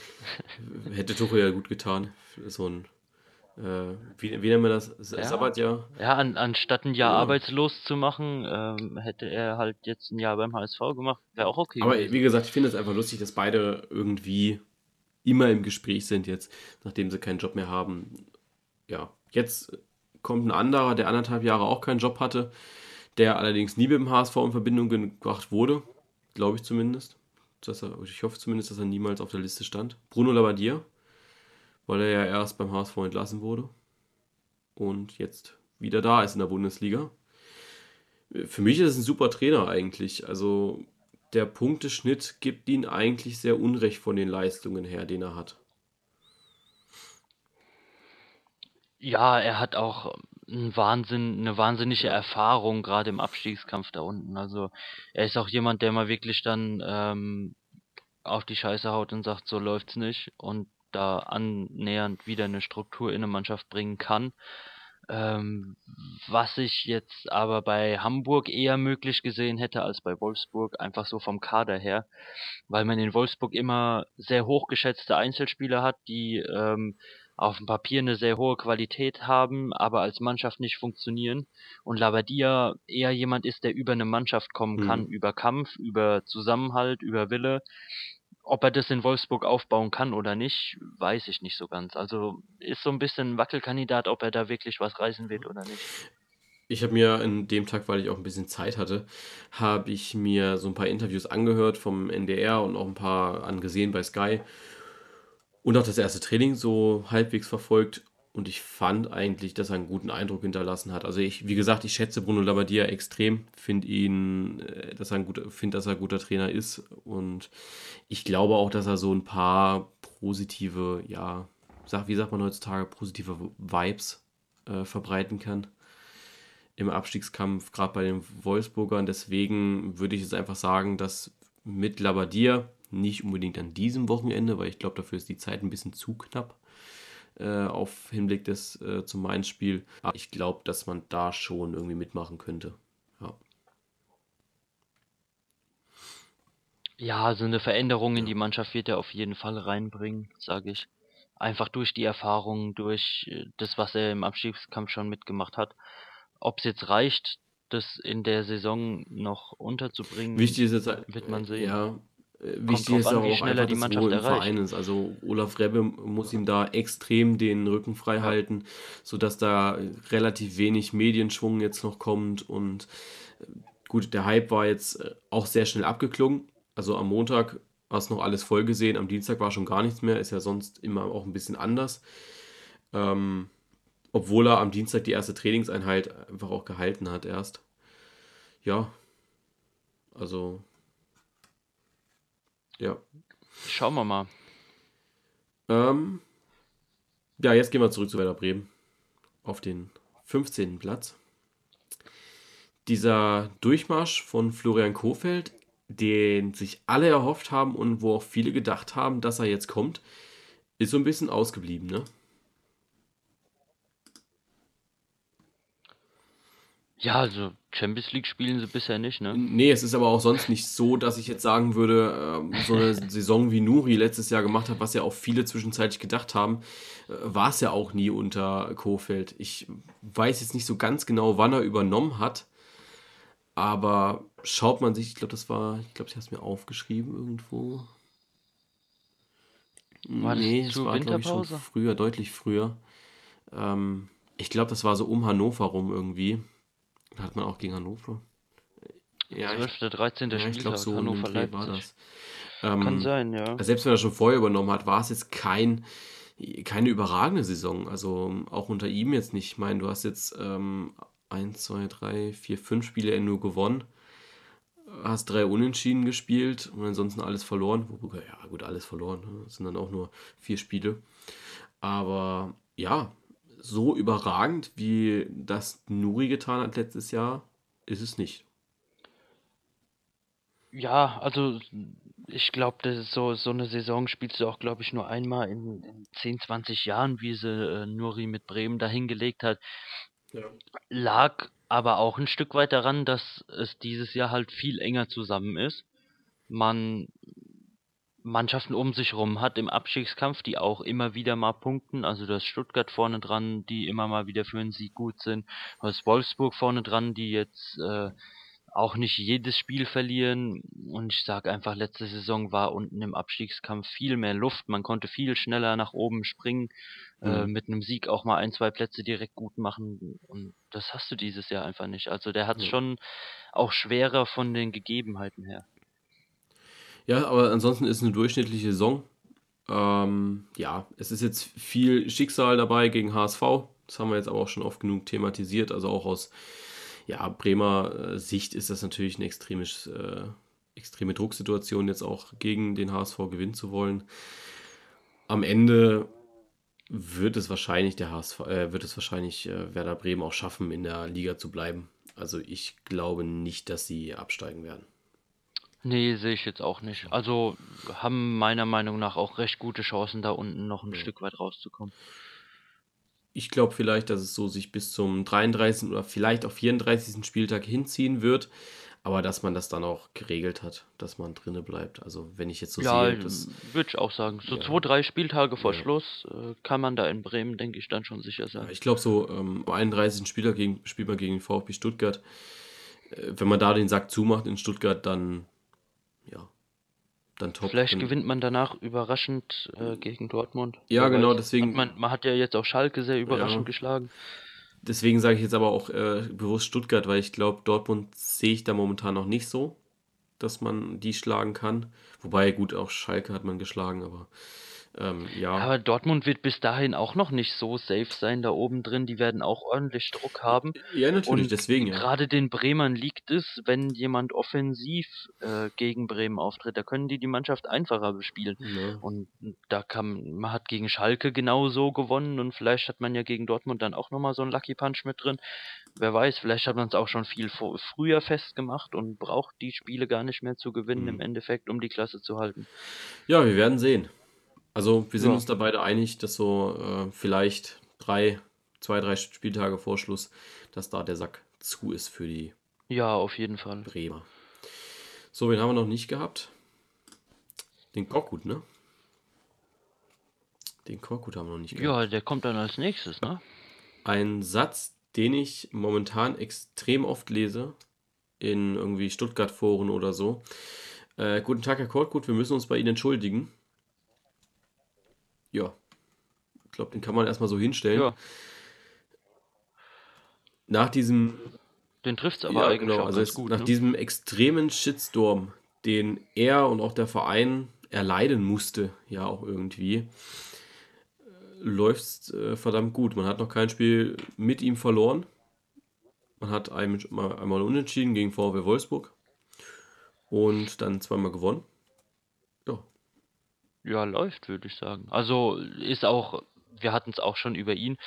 Hätte Tuchel ja gut getan. So ein, äh, wie, wie nennen wir das? Ja. Sabbatjahr? Ja, an, anstatt ein Jahr ja. arbeitslos zu machen, ähm, hätte er halt jetzt ein Jahr beim HSV gemacht. Wäre auch okay. Aber wie gesagt, ich finde es einfach lustig, dass beide irgendwie immer im Gespräch sind jetzt, nachdem sie keinen Job mehr haben. Ja, Jetzt kommt ein anderer, der anderthalb Jahre auch keinen Job hatte, der allerdings nie mit dem HSV in Verbindung gebracht wurde, glaube ich zumindest. Er, ich hoffe zumindest, dass er niemals auf der Liste stand. Bruno Labbadia, weil er ja erst beim HSV entlassen wurde und jetzt wieder da ist in der Bundesliga. Für mich ist es ein super Trainer eigentlich. Also der Punkteschnitt gibt ihn eigentlich sehr unrecht von den Leistungen her, den er hat. Ja, er hat auch 'n Wahnsinn 'ne wahnsinnige Erfahrung, gerade im Abstiegskampf da unten. Also, er ist auch jemand, der mal wirklich dann, ähm, auf die Scheiße haut und sagt: „So läuft's nicht“ und da annähernd wieder eine Struktur in 'ne Mannschaft bringen kann. Ähm, was ich jetzt aber bei Hamburg eher möglich gesehen hätte als bei Wolfsburg, einfach so vom Kader her, weil man in Wolfsburg immer sehr hochgeschätzte Einzelspieler hat, die, ähm auf dem Papier eine sehr hohe Qualität haben, aber als Mannschaft nicht funktionieren und Labadia eher jemand ist, der über eine Mannschaft kommen kann, mhm. über Kampf, über Zusammenhalt, über Wille. Ob er das in Wolfsburg aufbauen kann oder nicht, weiß ich nicht so ganz. Also ist so ein bisschen ein Wackelkandidat, ob er da wirklich was reißen wird oder nicht. Ich habe mir an dem Tag, weil ich auch ein bisschen Zeit hatte, habe ich mir so ein paar Interviews angehört vom NDR und auch ein paar angesehen bei Sky und auch das erste Training so halbwegs verfolgt. Und ich fand eigentlich, dass er einen guten Eindruck hinterlassen hat. Also ich, wie gesagt, ich schätze Bruno Labbadia extrem, finde ihn, äh, dass er ein guter, finde, dass er ein guter Trainer ist. Und ich glaube auch, dass er so ein paar positive, ja, sag, wie sagt man heutzutage, positive Vibes äh, verbreiten kann im Abstiegskampf, gerade bei den Wolfsburgern. Deswegen würde ich jetzt einfach sagen, dass mit Labbadia nicht unbedingt an diesem Wochenende, weil ich glaube, dafür ist die Zeit ein bisschen zu knapp äh, auf Hinblick des äh, zum Mainz-Spiel. Aber ich glaube, dass man da schon irgendwie mitmachen könnte. Ja. Ja, also eine Veränderung in die Mannschaft wird er auf jeden Fall reinbringen, sage ich. Einfach durch die Erfahrung, durch äh, das, was er im Abstiegskampf schon mitgemacht hat. Ob es jetzt reicht, das in der Saison noch unterzubringen, Wichtig ist jetzt, wird man sehen. Ja, wichtig ist auch einfach die Mannschaft das Wohl im Verein ist. Also Olaf Rebbe muss ihm da extrem den Rücken frei ja. halten, sodass da relativ wenig Medienschwung jetzt noch kommt. Und äh, gut, der Hype war jetzt äh, auch sehr schnell abgeklungen. Also am Montag war es noch alles voll gesehen, am Dienstag war schon gar nichts mehr, ist ja sonst immer auch ein bisschen anders. Ähm, obwohl er am Dienstag die erste Trainingseinheit einfach auch gehalten hat erst. Ja, also ja. Schauen wir mal. Ähm, ja, jetzt gehen wir zurück zu Werder Bremen. Auf den 15. Platz. Dieser Durchmarsch von Florian Kofeld, den sich alle erhofft haben und wo auch viele gedacht haben, dass er jetzt kommt, ist so ein bisschen ausgeblieben, ne? Ja, also Champions League spielen sie bisher nicht, ne? Nee, es ist aber auch sonst nicht so, dass ich jetzt sagen würde, ähm, so eine Saison wie Nuri letztes Jahr gemacht hat, was ja auch viele zwischenzeitlich gedacht haben, äh, war es ja auch nie unter Kofeld. Ich weiß jetzt nicht so ganz genau, wann er übernommen hat, aber schaut man sich, ich glaube, das war, ich glaube, ich habe es mir aufgeschrieben irgendwo. War das nee, es zur war, glaube ich, schon früher, deutlich früher. Ähm, ich glaube, das war so um Hannover rum irgendwie. Hat man auch gegen Hannover. Ja, ich 12. 13. ja, ich glaube, Spieltag, so Hannover Dreh war Leipzig. das. Ähm, Kann sein, ja. selbst wenn er schon vorher übernommen hat, war es jetzt kein, keine überragende Saison. Also auch unter ihm jetzt nicht. Ich meine, du hast jetzt ähm, 1, 2, 3, 4, 5 Spiele nur gewonnen. Hast drei Unentschieden gespielt und ansonsten alles verloren. Wobei, ja, gut, alles verloren. ne? Das sind dann auch nur vier Spiele. Aber ja, so überragend, wie das Nuri getan hat letztes Jahr, ist es nicht. Ja, also ich glaube, so, so eine Saison spielst du auch, glaube ich, nur einmal in, in 10, 20 Jahren, wie sie äh, Nuri mit Bremen dahingelegt hat. Ja. Lag aber auch ein Stück weit daran, dass es dieses Jahr halt viel enger zusammen ist. Man Mannschaften um sich rum hat im Abstiegskampf, die auch immer wieder mal punkten. Also da ist Stuttgart vorne dran, die immer mal wieder für einen Sieg gut sind. Da ist Wolfsburg vorne dran, die jetzt äh, auch nicht jedes Spiel verlieren. Und ich sage einfach, letzte Saison war unten im Abstiegskampf viel mehr Luft. Man konnte viel schneller nach oben springen, äh, Mhm. mit einem Sieg auch mal ein, zwei Plätze direkt gut machen. Und das hast du dieses Jahr einfach nicht. Also der hat es Ja. schon auch schwerer von den Gegebenheiten her. Ja, aber ansonsten ist eine durchschnittliche Saison. Ähm, ja, es ist jetzt viel Schicksal dabei gegen HSV. Das haben wir jetzt aber auch schon oft genug thematisiert. Also auch aus ja, Bremer äh, Sicht ist das natürlich eine extremes, äh, extreme Drucksituation, jetzt auch gegen den HSV gewinnen zu wollen. Am Ende wird es wahrscheinlich der HSV, äh, wird es wahrscheinlich äh, Werder Bremen auch schaffen, in der Liga zu bleiben. Also ich glaube nicht, dass sie absteigen werden. Nee, sehe ich jetzt auch nicht. Also haben meiner Meinung nach auch recht gute Chancen, da unten noch ein Ja. Stück weit rauszukommen. Ich glaube vielleicht, dass es so sich bis zum 33. oder vielleicht auch 34. Spieltag hinziehen wird, aber dass man das dann auch geregelt hat, dass man drinne bleibt. Also wenn ich jetzt so Ja, sehe, das, würde ich auch sagen. So Ja. zwei, drei Spieltage vor Ja. Schluss äh, kann man da in Bremen, denke ich, dann schon sicher sein. ich glaube so ähm, am 31. Spieltag gegen, spielt man gegen den VfB Stuttgart. Äh, wenn man da den Sack zumacht in Stuttgart, dann ja, dann top. Vielleicht gewinnt man danach überraschend äh, gegen Dortmund. Ja, Wer genau, deswegen- Hat man, man hat ja jetzt auch Schalke sehr überraschend Ja. geschlagen. Deswegen sage ich jetzt aber auch äh, bewusst Stuttgart, weil ich glaube, Dortmund sehe ich da momentan noch nicht so, dass man die schlagen kann. Wobei, gut, auch Schalke hat man geschlagen, aber ähm, ja. Aber Dortmund wird bis dahin auch noch nicht so safe sein da oben drin. Die werden auch ordentlich Druck haben. Ja, natürlich, Und deswegen ja. Gerade den Bremern liegt es, wenn jemand offensiv äh, gegen Bremen auftritt. Da können die die Mannschaft einfacher bespielen. Ja. Und da kann man hat gegen Schalke genauso gewonnen und vielleicht hat man ja gegen Dortmund dann auch nochmal so einen Lucky Punch mit drin. Wer weiß, vielleicht hat man es auch schon viel früher festgemacht und braucht die Spiele gar nicht mehr zu gewinnen Mhm. im Endeffekt, um die Klasse zu halten. ja, wir werden sehen. Also, wir sind Ja. uns da beide einig, dass so äh, vielleicht drei, zwei, drei Spieltage vor Schluss, dass da der Sack zu ist für die Ja, auf jeden Fall. Bremer. So, wen haben wir noch nicht gehabt? Den Korkut, ne? Den Korkut haben wir noch nicht gehabt. Ja, der kommt dann als nächstes, ne? Ein Satz, den ich momentan extrem oft lese, in irgendwie Stuttgart-Foren oder so. Äh, guten Tag, Herr Korkut, wir müssen uns bei Ihnen entschuldigen. Ja, ich glaube, den kann man erstmal so hinstellen. Ja, Nach diesem, den trifft's aber ja, eigentlich genau, auch also ganz es, gut, nach ne? diesem extremen Shitstorm, den er und auch der Verein erleiden musste, ja auch irgendwie, läuft es äh, verdammt gut. Man hat noch kein Spiel mit ihm verloren. Man hat einmal, einmal unentschieden gegen VW Wolfsburg und dann zweimal gewonnen. Ja, läuft, würde ich sagen. Also ist auch, wir hatten es auch schon über ihn,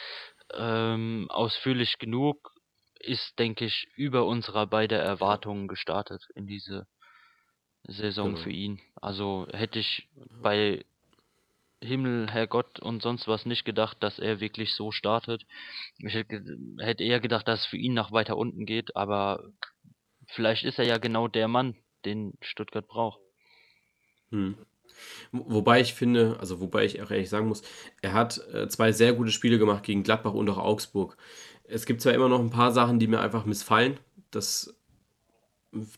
ähm, ausführlich genug, ist, denke ich, über unserer beider Erwartungen gestartet in diese Saison Genau. für ihn. Also hätte ich bei Himmel, Herrgott und sonst was nicht gedacht, dass er wirklich so startet. Ich hätte eher gedacht, dass es für ihn nach weiter unten geht, aber vielleicht ist er ja genau der Mann, den Stuttgart braucht. Hm. Wo- Wobei ich finde, also wobei ich auch ehrlich sagen muss, er hat äh, zwei sehr gute Spiele gemacht gegen Gladbach und auch Augsburg. Es gibt zwar immer noch ein paar Sachen, die mir einfach missfallen. Das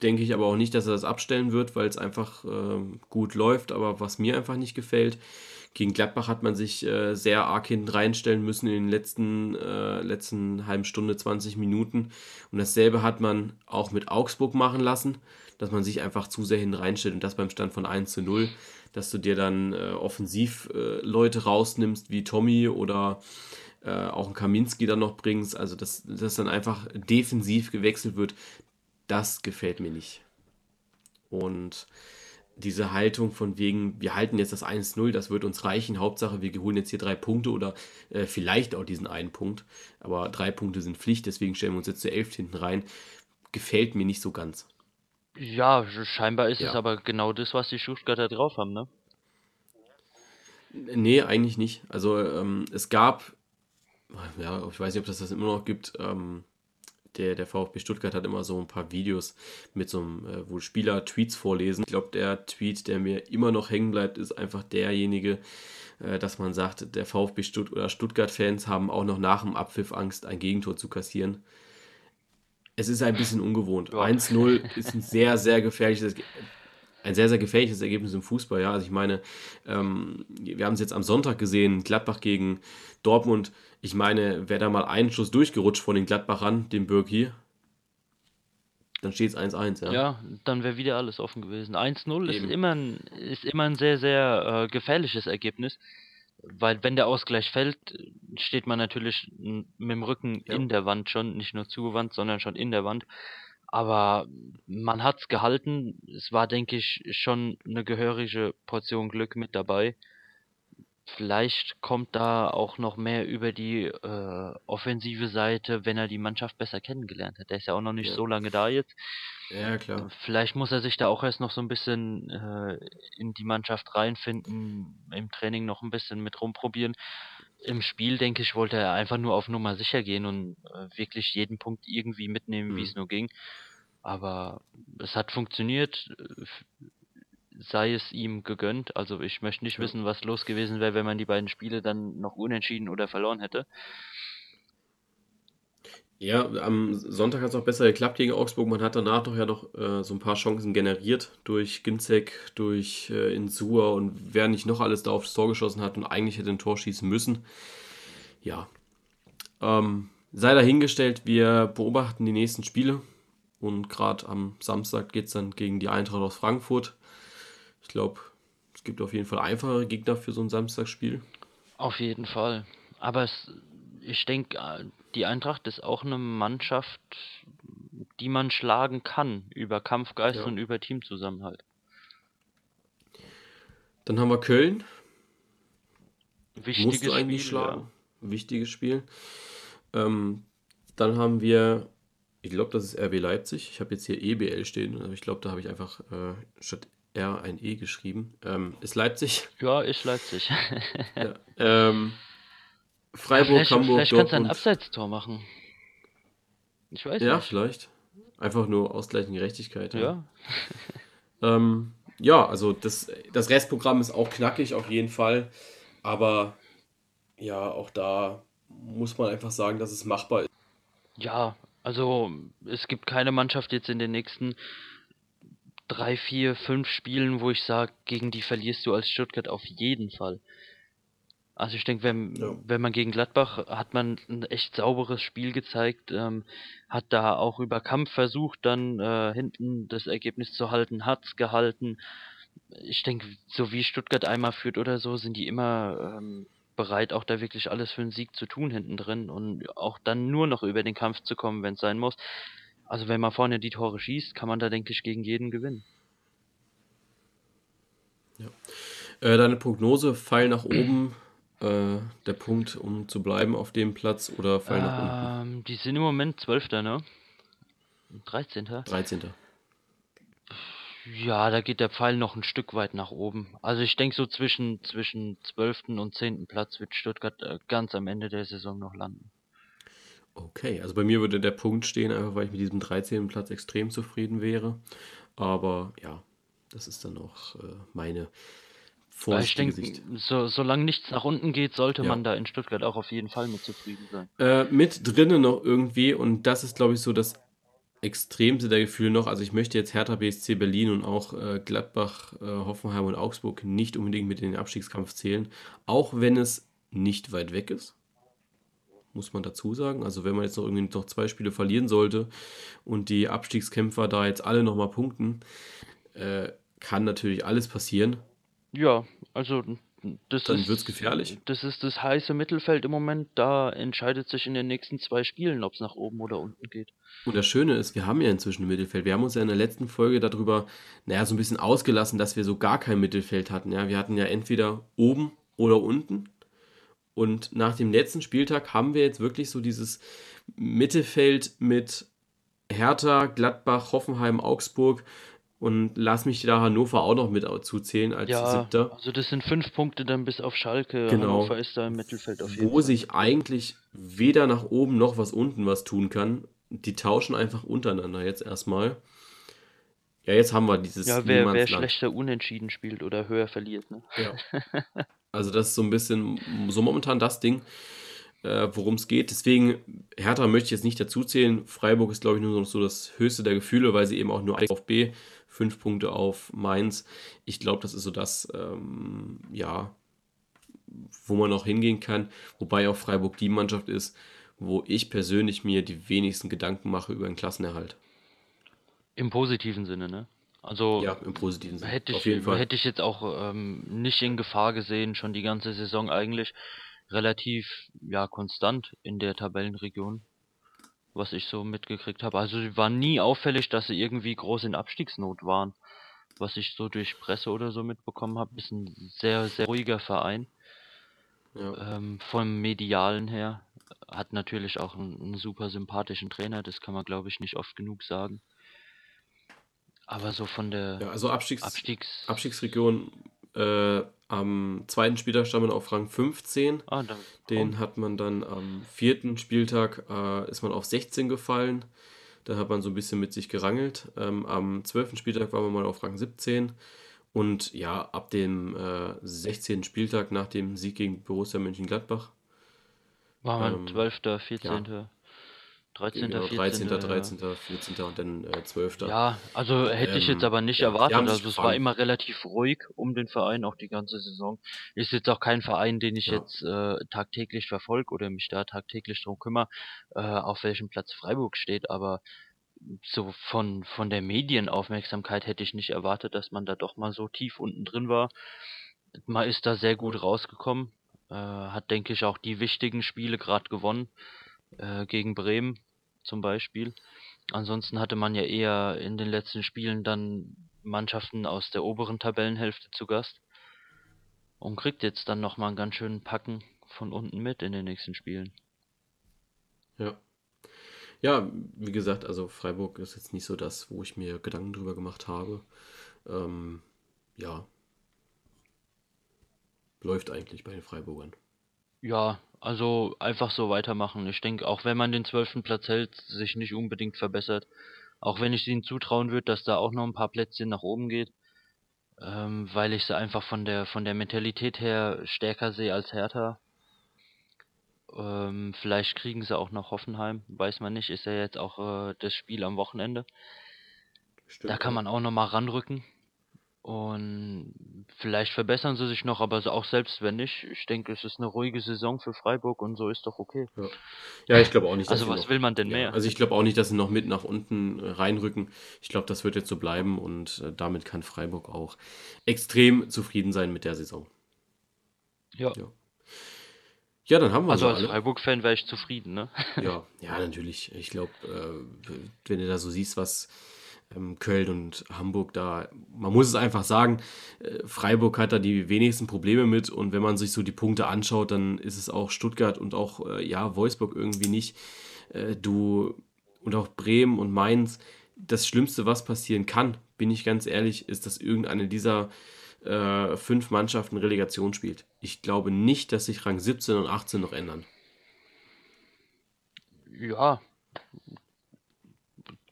denke ich aber auch nicht, dass er das abstellen wird, weil es einfach ähm, gut läuft. Aber was mir einfach nicht gefällt, gegen Gladbach hat man sich äh, sehr arg hinten reinstellen müssen in den letzten, äh, letzten halben Stunde, 20 Minuten. Und dasselbe hat man auch mit Augsburg machen lassen, dass man sich einfach zu sehr hinten reinstellt und das beim Stand von 1 zu 0, dass du dir dann äh, offensiv äh, Leute rausnimmst wie Tommy oder äh, auch ein Kaminski dann noch bringst. Also dass, dass dann einfach defensiv gewechselt wird, das gefällt mir nicht. Und diese Haltung von wegen, wir halten jetzt das 1-0, das wird uns reichen. Hauptsache, wir holen jetzt hier drei Punkte oder äh, vielleicht auch diesen einen Punkt. Aber drei Punkte sind Pflicht, deswegen stellen wir uns jetzt zu elf hinten rein. Gefällt mir nicht so ganz. Ja, sch- scheinbar ist es Ja. aber genau das, was die Stuttgarter drauf haben, ne? Nee, eigentlich nicht. Also ähm, es gab, ja, ich weiß nicht, ob das das immer noch gibt, ähm, der, der VfB Stuttgart hat immer so ein paar Videos mit so einem, äh, wo Spieler Tweets vorlesen. Ich glaube, der Tweet, der mir immer noch hängen bleibt, ist einfach derjenige, äh, dass man sagt, der VfB Stutt oder Stuttgart-Fans haben auch noch nach dem Abpfiff Angst, ein Gegentor zu kassieren. Es ist ein bisschen ungewohnt. Ja. 1-0 ist ein sehr, sehr gefährliches, ein sehr, sehr gefährliches Ergebnis im Fußball. Ja, also ich meine, ähm, wir haben es jetzt am Sonntag gesehen, Gladbach gegen Dortmund. Ich meine, wäre da mal ein Schuss durchgerutscht von den Gladbachern, dem Birki, dann steht es 1-1. Ja. Ja, dann wäre wieder alles offen gewesen. 1-0 ist immer ein, ist immer ein sehr, sehr äh, gefährliches Ergebnis, weil wenn der Ausgleich fällt, steht man natürlich mit dem Rücken Ja. in der Wand schon, nicht nur zugewandt, sondern schon in der Wand. Aber man hat's gehalten. Es war, denke ich, schon eine gehörige Portion Glück mit dabei. Vielleicht kommt da auch noch mehr über die äh, offensive Seite, wenn er die Mannschaft besser kennengelernt hat. Der ist ja auch noch nicht Ja. so lange da jetzt. ja, klar. Vielleicht muss er sich da auch erst noch so ein bisschen äh, in die Mannschaft reinfinden, im Training noch ein bisschen mit rumprobieren. Im Spiel, denke ich, wollte er einfach nur auf Nummer sicher gehen und äh, wirklich jeden Punkt irgendwie mitnehmen, wie Mhm. es nur ging. Aber es hat funktioniert, äh, f- sei es ihm gegönnt. Also ich möchte nicht Ja. wissen, was los gewesen wäre, wenn man die beiden Spiele dann noch unentschieden oder verloren hätte. Ja, am Sonntag hat es auch besser geklappt gegen Augsburg. Man hat danach doch ja noch äh, so ein paar Chancen generiert durch Ginzek, durch äh, Insua und wer nicht noch alles da aufs Tor geschossen hat und eigentlich hätte ein Tor schießen müssen. Ja. Ähm, sei dahingestellt, wir beobachten die nächsten Spiele und gerade am Samstag geht es dann gegen die Eintracht aus Frankfurt. Ich glaube, es gibt auf jeden Fall einfachere Gegner für so ein Samstagsspiel. Auf jeden Fall. Aber es, ich denke, die Eintracht ist auch eine Mannschaft, die man schlagen kann über Kampfgeist Ja. und über Teamzusammenhalt. Dann haben wir Köln. Wichtiges musst du eigentlich Spiel, schlagen. Wichtiges Spiel. Ähm, dann haben wir, ich glaube, das ist RB Leipzig. Ich habe jetzt hier EBL stehen, aber ich glaube, da habe ich einfach äh, statt R ein E geschrieben. Ähm, ist Leipzig. Ja, ja ist Leipzig. ja. ähm, Freiburg, vielleicht Hamburg, vielleicht kannst du ein. Abseitstor machen. Ich weiß Ja, nicht. vielleicht. Einfach nur ausgleichen Gerechtigkeit. Ja. Ähm, ja, also das, das Restprogramm ist auch knackig auf jeden Fall. Aber ja, auch da muss man einfach sagen, dass es machbar ist. Ja, also es gibt keine Mannschaft jetzt in den nächsten drei, vier, fünf Spielen, wo ich sage, gegen die verlierst du als Stuttgart auf jeden Fall. Also ich denke, wenn, Ja. wenn man gegen Gladbach hat man ein echt sauberes Spiel gezeigt, ähm, hat da auch über Kampf versucht, dann äh, hinten das Ergebnis zu halten, hat's gehalten. Ich denke, so wie Stuttgart einmal führt oder so, sind die immer ähm, bereit, auch da wirklich alles für einen Sieg zu tun hinten drin und auch dann nur noch über den Kampf zu kommen, wenn es sein muss. Also wenn man vorne die Tore schießt, kann man da, denke ich, gegen jeden gewinnen. Äh, deine Prognose, Pfeil nach oben, äh, der Punkt, um zu bleiben auf dem Platz oder Pfeil nach unten? Ähm, die sind im Moment 12. ne? 13. 13. Ja, da geht der Pfeil noch ein Stück weit nach oben. Also ich denke so zwischen, zwischen 12. und 10. Platz wird Stuttgart äh, ganz am Ende der Saison noch landen. Okay, also bei mir würde der Punkt stehen, einfach weil ich mit diesem 13. Platz extrem zufrieden wäre. Aber ja, das ist dann auch äh, meine Weil ich vorsichtige denke, Sicht. so, solange nichts nach unten geht, sollte Ja. man da in Stuttgart auch auf jeden Fall mit zufrieden sein. Äh, mit drinnen noch irgendwie, und das ist, glaube ich, so das extremste der Gefühle noch. Also ich möchte jetzt Hertha BSC Berlin und auch äh, Gladbach, äh, Hoffenheim und Augsburg nicht unbedingt mit in den Abstiegskampf zählen, auch wenn es nicht weit weg ist. Muss man dazu sagen. Also wenn man jetzt noch irgendwie noch zwei Spiele verlieren sollte und die Abstiegskämpfer da jetzt alle nochmal punkten, äh, kann natürlich alles passieren. Ja, also das Dann ist, wird's gefährlich. Das ist das heiße Mittelfeld im Moment. Da entscheidet sich in den nächsten zwei Spielen, ob es nach oben oder unten geht. Und das Schöne ist, wir haben ja inzwischen ein Mittelfeld. Wir haben uns ja in der letzten Folge darüber, naja, so ein bisschen ausgelassen, dass wir so gar kein Mittelfeld hatten. Ja, wir hatten ja entweder oben oder unten. Und nach dem letzten Spieltag haben wir jetzt wirklich so dieses Mittelfeld mit Hertha, Gladbach, Hoffenheim, Augsburg und lass mich da Hannover auch noch mit zuzählen als Ja, siebter. also das sind fünf Punkte dann bis auf Schalke. Genau. Hannover ist da im Mittelfeld auf jeden wo Fall. sich eigentlich weder nach oben noch was unten was tun kann. Die tauschen einfach untereinander jetzt erstmal. Ja, jetzt haben wir dieses Ja, wer, wer schlechter unentschieden spielt oder höher verliert, ne? Ja. Also das ist so ein bisschen so momentan das Ding, äh, worum es geht. Deswegen, Hertha möchte ich jetzt nicht dazu zählen. Freiburg ist, glaube ich, nur noch so das höchste der Gefühle, weil sie eben auch nur auf B, fünf Punkte auf Mainz. Ich glaube, das ist so das, ähm, ja, wo man noch hingehen kann. Wobei auch Freiburg die Mannschaft ist, wo ich persönlich mir die wenigsten Gedanken mache über den Klassenerhalt. Im positiven Sinne, ne? Also Ja, im positiven Sinne. hätte Auf ich, jeden Fall. hätte ich jetzt auch ähm, nicht in Gefahr gesehen, schon die ganze Saison eigentlich relativ ja konstant in der Tabellenregion, was ich so mitgekriegt habe. Also sie waren nie auffällig, dass sie irgendwie groß in Abstiegsnot waren. Was ich so durch Presse oder so mitbekommen habe, ist ein sehr, sehr ruhiger Verein. Ja. Ähm, vom Medialen her. Hat natürlich auch einen, einen super sympathischen Trainer, das kann man glaube ich nicht oft genug sagen. Aber so von der ja, also Abstiegs Abstiegs... Abstiegsregion äh, am zweiten Spieltag stand man auf Rang 15. Ah, dann, Den hat man dann am vierten Spieltag äh, ist man auf 16 gefallen. Da hat man so ein bisschen mit sich gerangelt. Ähm, am zwölften Spieltag war man mal auf Rang 17. Und ja, ab dem äh, 16. Spieltag nach dem Sieg gegen Borussia Mönchengladbach, war man ähm, 12., 14., 13., genau, 13., 14. ja. 13., 14. und dann äh, 12. Ja, also hätte ich jetzt Ähm, aber nicht ja, die erwartet. haben sich Also es war gefangen. immer relativ ruhig um den Verein, auch die ganze Saison. Ist jetzt auch kein Verein, den ich Ja. jetzt äh, tagtäglich verfolge oder mich da tagtäglich drum kümmere, äh, auf welchem Platz Freiburg steht, aber so von, von der Medienaufmerksamkeit hätte ich nicht erwartet, dass man da doch mal so tief unten drin war. Man ist da sehr gut rausgekommen, äh, hat, denke ich, auch die wichtigen Spiele gerade gewonnen, äh, gegen Bremen zum Beispiel. Ansonsten hatte man ja eher in den letzten Spielen dann Mannschaften aus der oberen Tabellenhälfte zu Gast und kriegt jetzt dann nochmal einen ganz schönen Packen von unten mit in den nächsten Spielen. Ja. Ja, wie gesagt, also Freiburg ist jetzt nicht so das, wo ich mir Gedanken drüber gemacht habe. Ähm, ja. Läuft eigentlich bei den Freiburgern. Ja, also einfach so weitermachen. Ich denke, auch wenn man den zwölften Platz hält, sich nicht unbedingt verbessert. Auch wenn ich ihnen zutrauen würde, dass da auch noch ein paar Plätzchen nach oben geht. Ähm, weil ich sie einfach von der von der Mentalität her stärker sehe als Hertha. Ähm, vielleicht kriegen sie auch noch Hoffenheim, weiß man nicht. Ist ja jetzt auch äh, das Spiel am Wochenende. Stimmt. Da kann man auch noch mal ranrücken. Und vielleicht verbessern sie sich noch, aber auch selbst wenn nicht, ich denke, es ist eine ruhige Saison für Freiburg und so ist doch okay. Ja, ja ich glaube auch nicht, dass Also was noch, will man denn ja, mehr? Also ich glaube auch nicht, dass sie noch mit nach unten äh, reinrücken. Ich glaube, das wird jetzt so bleiben und äh, damit kann Freiburg auch extrem zufrieden sein mit der Saison. Ja. Ja. Ja, dann haben wir Also als. Freiburg-Fan wäre ich zufrieden, ne? Ja, ja, natürlich. Ich glaube, äh, wenn du da so siehst, was Köln und Hamburg da, man muss es einfach sagen, äh, Freiburg hat da die wenigsten Probleme mit und wenn man sich so die Punkte anschaut, dann ist es auch Stuttgart und auch, äh, ja, Wolfsburg irgendwie nicht. Äh, du und auch Bremen und Mainz, das Schlimmste, was passieren kann, bin ich ganz ehrlich, ist, dass irgendeine dieser äh, fünf Mannschaften Relegation spielt. Ich glaube nicht, dass sich Rang 17 und 18 noch ändern. Ja,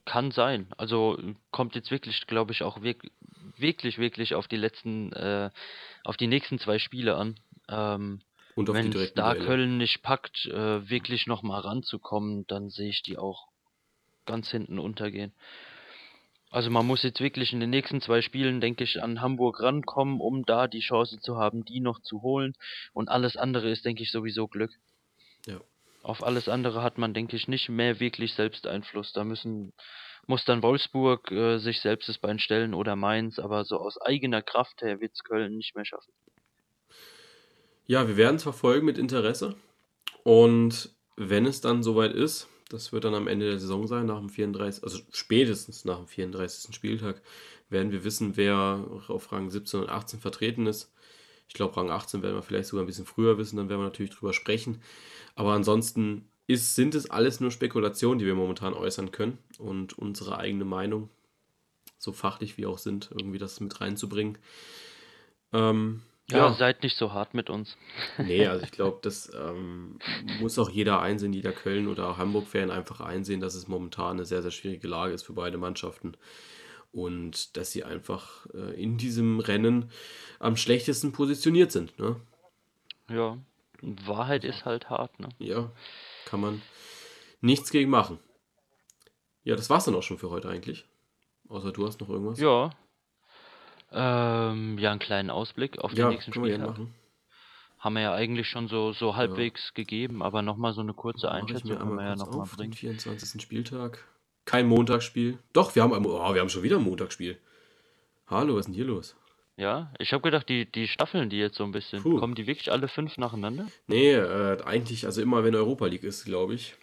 kann sein. Also kommt jetzt wirklich, glaube ich, auch wirklich, wirklich, wirklich auf die letzten, äh, auf die nächsten zwei Spiele an. Ähm, Und wenn es da Duelle. Köln nicht packt, äh, wirklich nochmal ranzukommen, dann sehe ich die auch ganz hinten untergehen. Also man muss jetzt wirklich in den nächsten zwei Spielen, denke ich, an Hamburg rankommen, um da die Chance zu haben, die noch zu holen. Und alles andere ist, denke ich, sowieso Glück. Ja. Auf alles andere hat man, denke ich, nicht mehr wirklich selbst Einfluss. Da müssen, muss dann Wolfsburg äh, sich selbst das Bein stellen oder Mainz, aber so aus eigener Kraft her wird es Köln nicht mehr schaffen. Ja, wir werden es verfolgen mit Interesse. Und wenn es dann soweit ist, das wird dann am Ende der Saison sein, nach dem 34, also spätestens nach dem 34. Spieltag, werden wir wissen, wer auf Rang 17 und 18 vertreten ist. Ich glaube, Rang 18 werden wir vielleicht sogar ein bisschen früher wissen, dann werden wir natürlich drüber sprechen. Aber ansonsten ist, sind es alles nur Spekulationen, die wir momentan äußern können und unsere eigene Meinung, so fachlich wie auch sind, irgendwie das mit reinzubringen. Ähm, ja, ja, seid nicht so hart mit uns. Nee, also ich glaube, das ähm, muss auch jeder einsehen, jeder Köln- oder Hamburg-Fan einfach einsehen, dass es momentan eine sehr, sehr schwierige Lage ist für beide Mannschaften. Und dass sie einfach äh, in diesem Rennen am schlechtesten positioniert sind. Ne? Ja, Wahrheit ist halt hart. Ne? Ja, kann man nichts gegen machen. Ja, das war's dann auch schon für heute eigentlich. Außer du hast noch irgendwas. Ja, ähm, ja, einen kleinen Ausblick auf den Ja, nächsten Spieltag. machen. Haben wir ja eigentlich schon so, so Ja. halbwegs gegeben, aber nochmal so eine kurze Einschätzung können wir ja nochmal auf, den bringen. 24. Spieltag. Kein Montagsspiel. Doch, wir haben, oh, wir haben schon wieder ein Montagsspiel. Hallo, was ist denn hier los? Ja, ich habe gedacht, die, die Staffeln, die jetzt so ein bisschen, Puh. kommen die wirklich alle fünf nacheinander? Nee, äh, eigentlich, also immer wenn Europa League ist, glaube ich.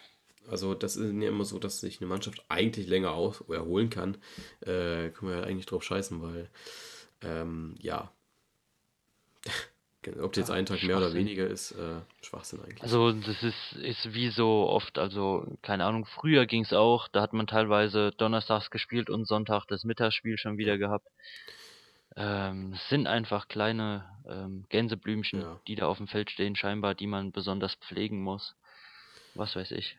Also das ist ja immer so, dass sich eine Mannschaft eigentlich länger aus erholen kann. Äh, können wir ja eigentlich drauf scheißen, weil ähm, ja. Ob jetzt ja, ein Tag mehr oder weniger ist, äh, Schwachsinn eigentlich. Also das ist, ist wie so oft, also keine Ahnung, früher ging es auch, da hat man teilweise donnerstags gespielt und Sonntag das Mittagsspiel schon wieder gehabt. Ähm, es sind einfach kleine ähm, Gänseblümchen, ja. die da auf dem Feld stehen, scheinbar, die man besonders pflegen muss. Was weiß ich.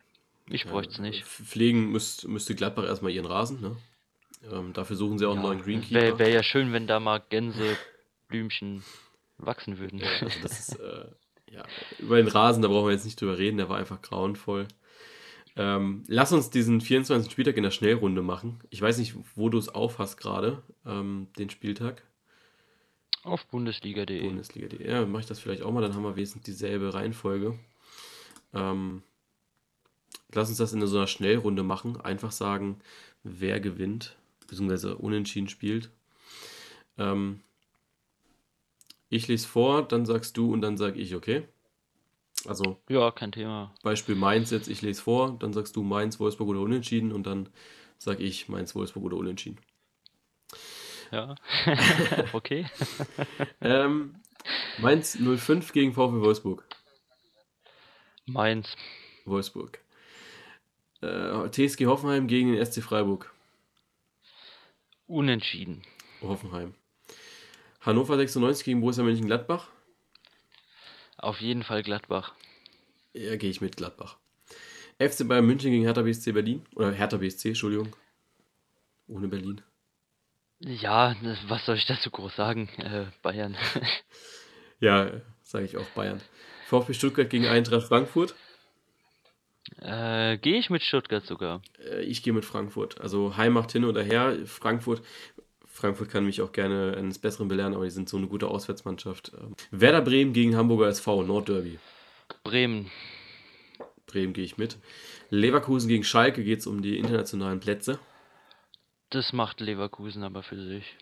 Ich ja, bräuchte es nicht. Pflegen müsst, müsste Gladbach erstmal ihren Rasen, ne? Ähm, dafür suchen sie auch ja, einen neuen Greenkeeper. Wäre wär ja schön, wenn da mal Gänseblümchen wachsen würden. Also das ist, äh, ja, über den Rasen, da brauchen wir jetzt nicht drüber reden, der war einfach grauenvoll. Ähm, lass uns diesen 24. Spieltag in der Schnellrunde machen. Ich weiß nicht, wo du es aufhast gerade, ähm, den Spieltag. Auf bundesliga.de. Bundesliga.de. Ja, mache ich das vielleicht auch mal, dann haben wir wesentlich dieselbe Reihenfolge. Ähm, lass uns das in so einer Schnellrunde machen. Einfach sagen, wer gewinnt beziehungsweise unentschieden spielt. Ähm, ich lese vor, dann sagst du und dann sag ich, okay? Also. Ja, kein Thema. Beispiel Mainz jetzt, ich lese vor, dann sagst du Mainz, Wolfsburg oder Unentschieden und dann sag ich Mainz, Wolfsburg oder Unentschieden. Ja, okay. ähm, Mainz 05 gegen VfB Wolfsburg. Mainz. Wolfsburg. Äh, TSG Hoffenheim gegen den SC Freiburg. Unentschieden. Hoffenheim. Hannover 96 gegen Borussia Mönchengladbach. Auf jeden Fall Gladbach. Ja, gehe ich mit Gladbach. FC Bayern München gegen Hertha BSC Berlin. Oder Hertha BSC, Entschuldigung. Ohne Berlin. Ja, was soll ich dazu groß sagen? Äh, Bayern. ja, sage ich auch Bayern. VfB Stuttgart gegen Eintracht Frankfurt. Äh, gehe ich mit Stuttgart sogar. Äh, ich gehe mit Frankfurt. Also Heim macht hin oder her. Frankfurt, Frankfurt kann mich auch gerne eines Besseren belehren, aber die sind so eine gute Auswärtsmannschaft. Ähm, Werder Bremen gegen Hamburger SV, Nordderby. Bremen. Bremen gehe ich mit. Leverkusen gegen Schalke geht es um die internationalen Plätze. Das macht Leverkusen aber für sich.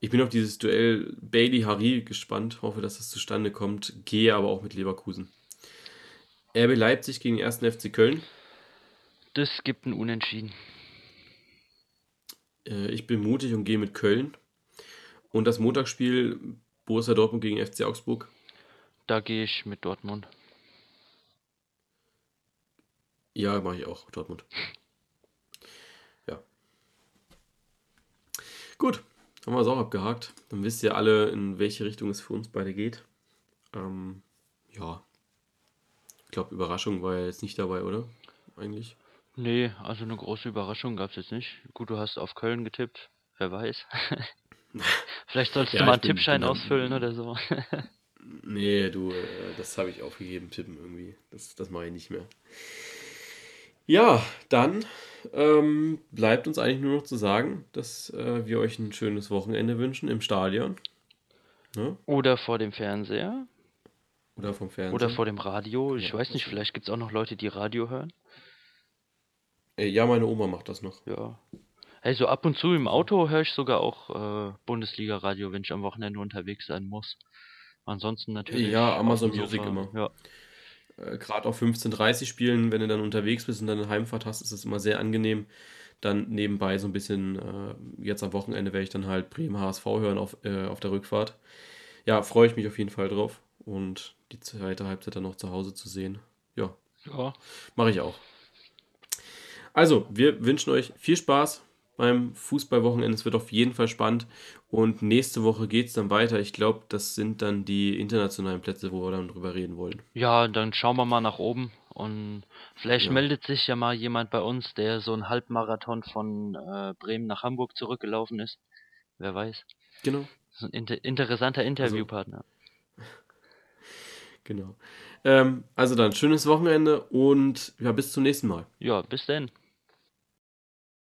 Ich bin auf dieses Duell Bailey-Harry gespannt, hoffe, dass das zustande kommt, gehe aber auch mit Leverkusen. RB Leipzig gegen den 1. FC Köln. Das gibt ein Unentschieden. Äh, ich bin mutig und gehe mit Köln. Und das Montagsspiel Borussia Dortmund gegen FC Augsburg. Da gehe ich mit Dortmund. Ja, mache ich auch, Dortmund. Ja. Gut, haben wir es auch abgehakt. Dann wisst ihr alle, in welche Richtung es für uns beide geht. Ähm, ja. Ich glaube, Überraschung war ja jetzt nicht dabei, oder? Eigentlich. Nee, also eine große Überraschung gab es jetzt nicht. Gut, du hast auf Köln getippt. Wer weiß. Vielleicht sollst Ja, du mal ich einen bin- Tippschein bin dann- ausfüllen oder so. Nee, du, äh, das habe ich aufgegeben, tippen irgendwie. Das, das mache ich nicht mehr. Ja, dann ähm, bleibt uns eigentlich nur noch zu sagen, dass äh, wir euch ein schönes Wochenende wünschen im Stadion. Ne? Oder vor dem Fernseher. Oder vom Fernsehen. Oder vor dem Radio. Ich Ja, weiß nicht, vielleicht gibt es auch noch Leute, die Radio hören. Äh, ja, meine Oma macht das noch. Ja. Hey, so ab und zu im Auto höre ich sogar auch äh, Bundesliga-Radio, wenn ich am Wochenende unterwegs sein muss. Ansonsten natürlich. Ja, Amazon Music immer. Ja. Äh, Gerade auf 15.30 spielen, wenn du dann unterwegs bist und dann eine Heimfahrt hast, ist es immer sehr angenehm. Dann nebenbei so ein bisschen, äh, jetzt am Wochenende werde ich dann halt Bremen HSV hören auf, äh, auf der Rückfahrt. Ja, freue ich mich auf jeden Fall drauf. Und die zweite Halbzeit dann noch zu Hause zu sehen. Ja, ja. mache ich auch. Also, wir wünschen euch viel Spaß beim Fußballwochenende. Es wird auf jeden Fall spannend. Und nächste Woche geht es dann weiter. Ich glaube, das sind dann die internationalen Plätze, wo wir dann drüber reden wollen. Ja, dann schauen wir mal nach oben und vielleicht Ja. meldet sich ja mal jemand bei uns, der so einen Halbmarathon von äh, Bremen nach Hamburg zurückgelaufen ist. Wer weiß. Genau. Das ist ein inter interessanter Interviewpartner. Genau. Ähm, also dann, schönes Wochenende und ja, bis zum nächsten Mal. Ja, bis denn.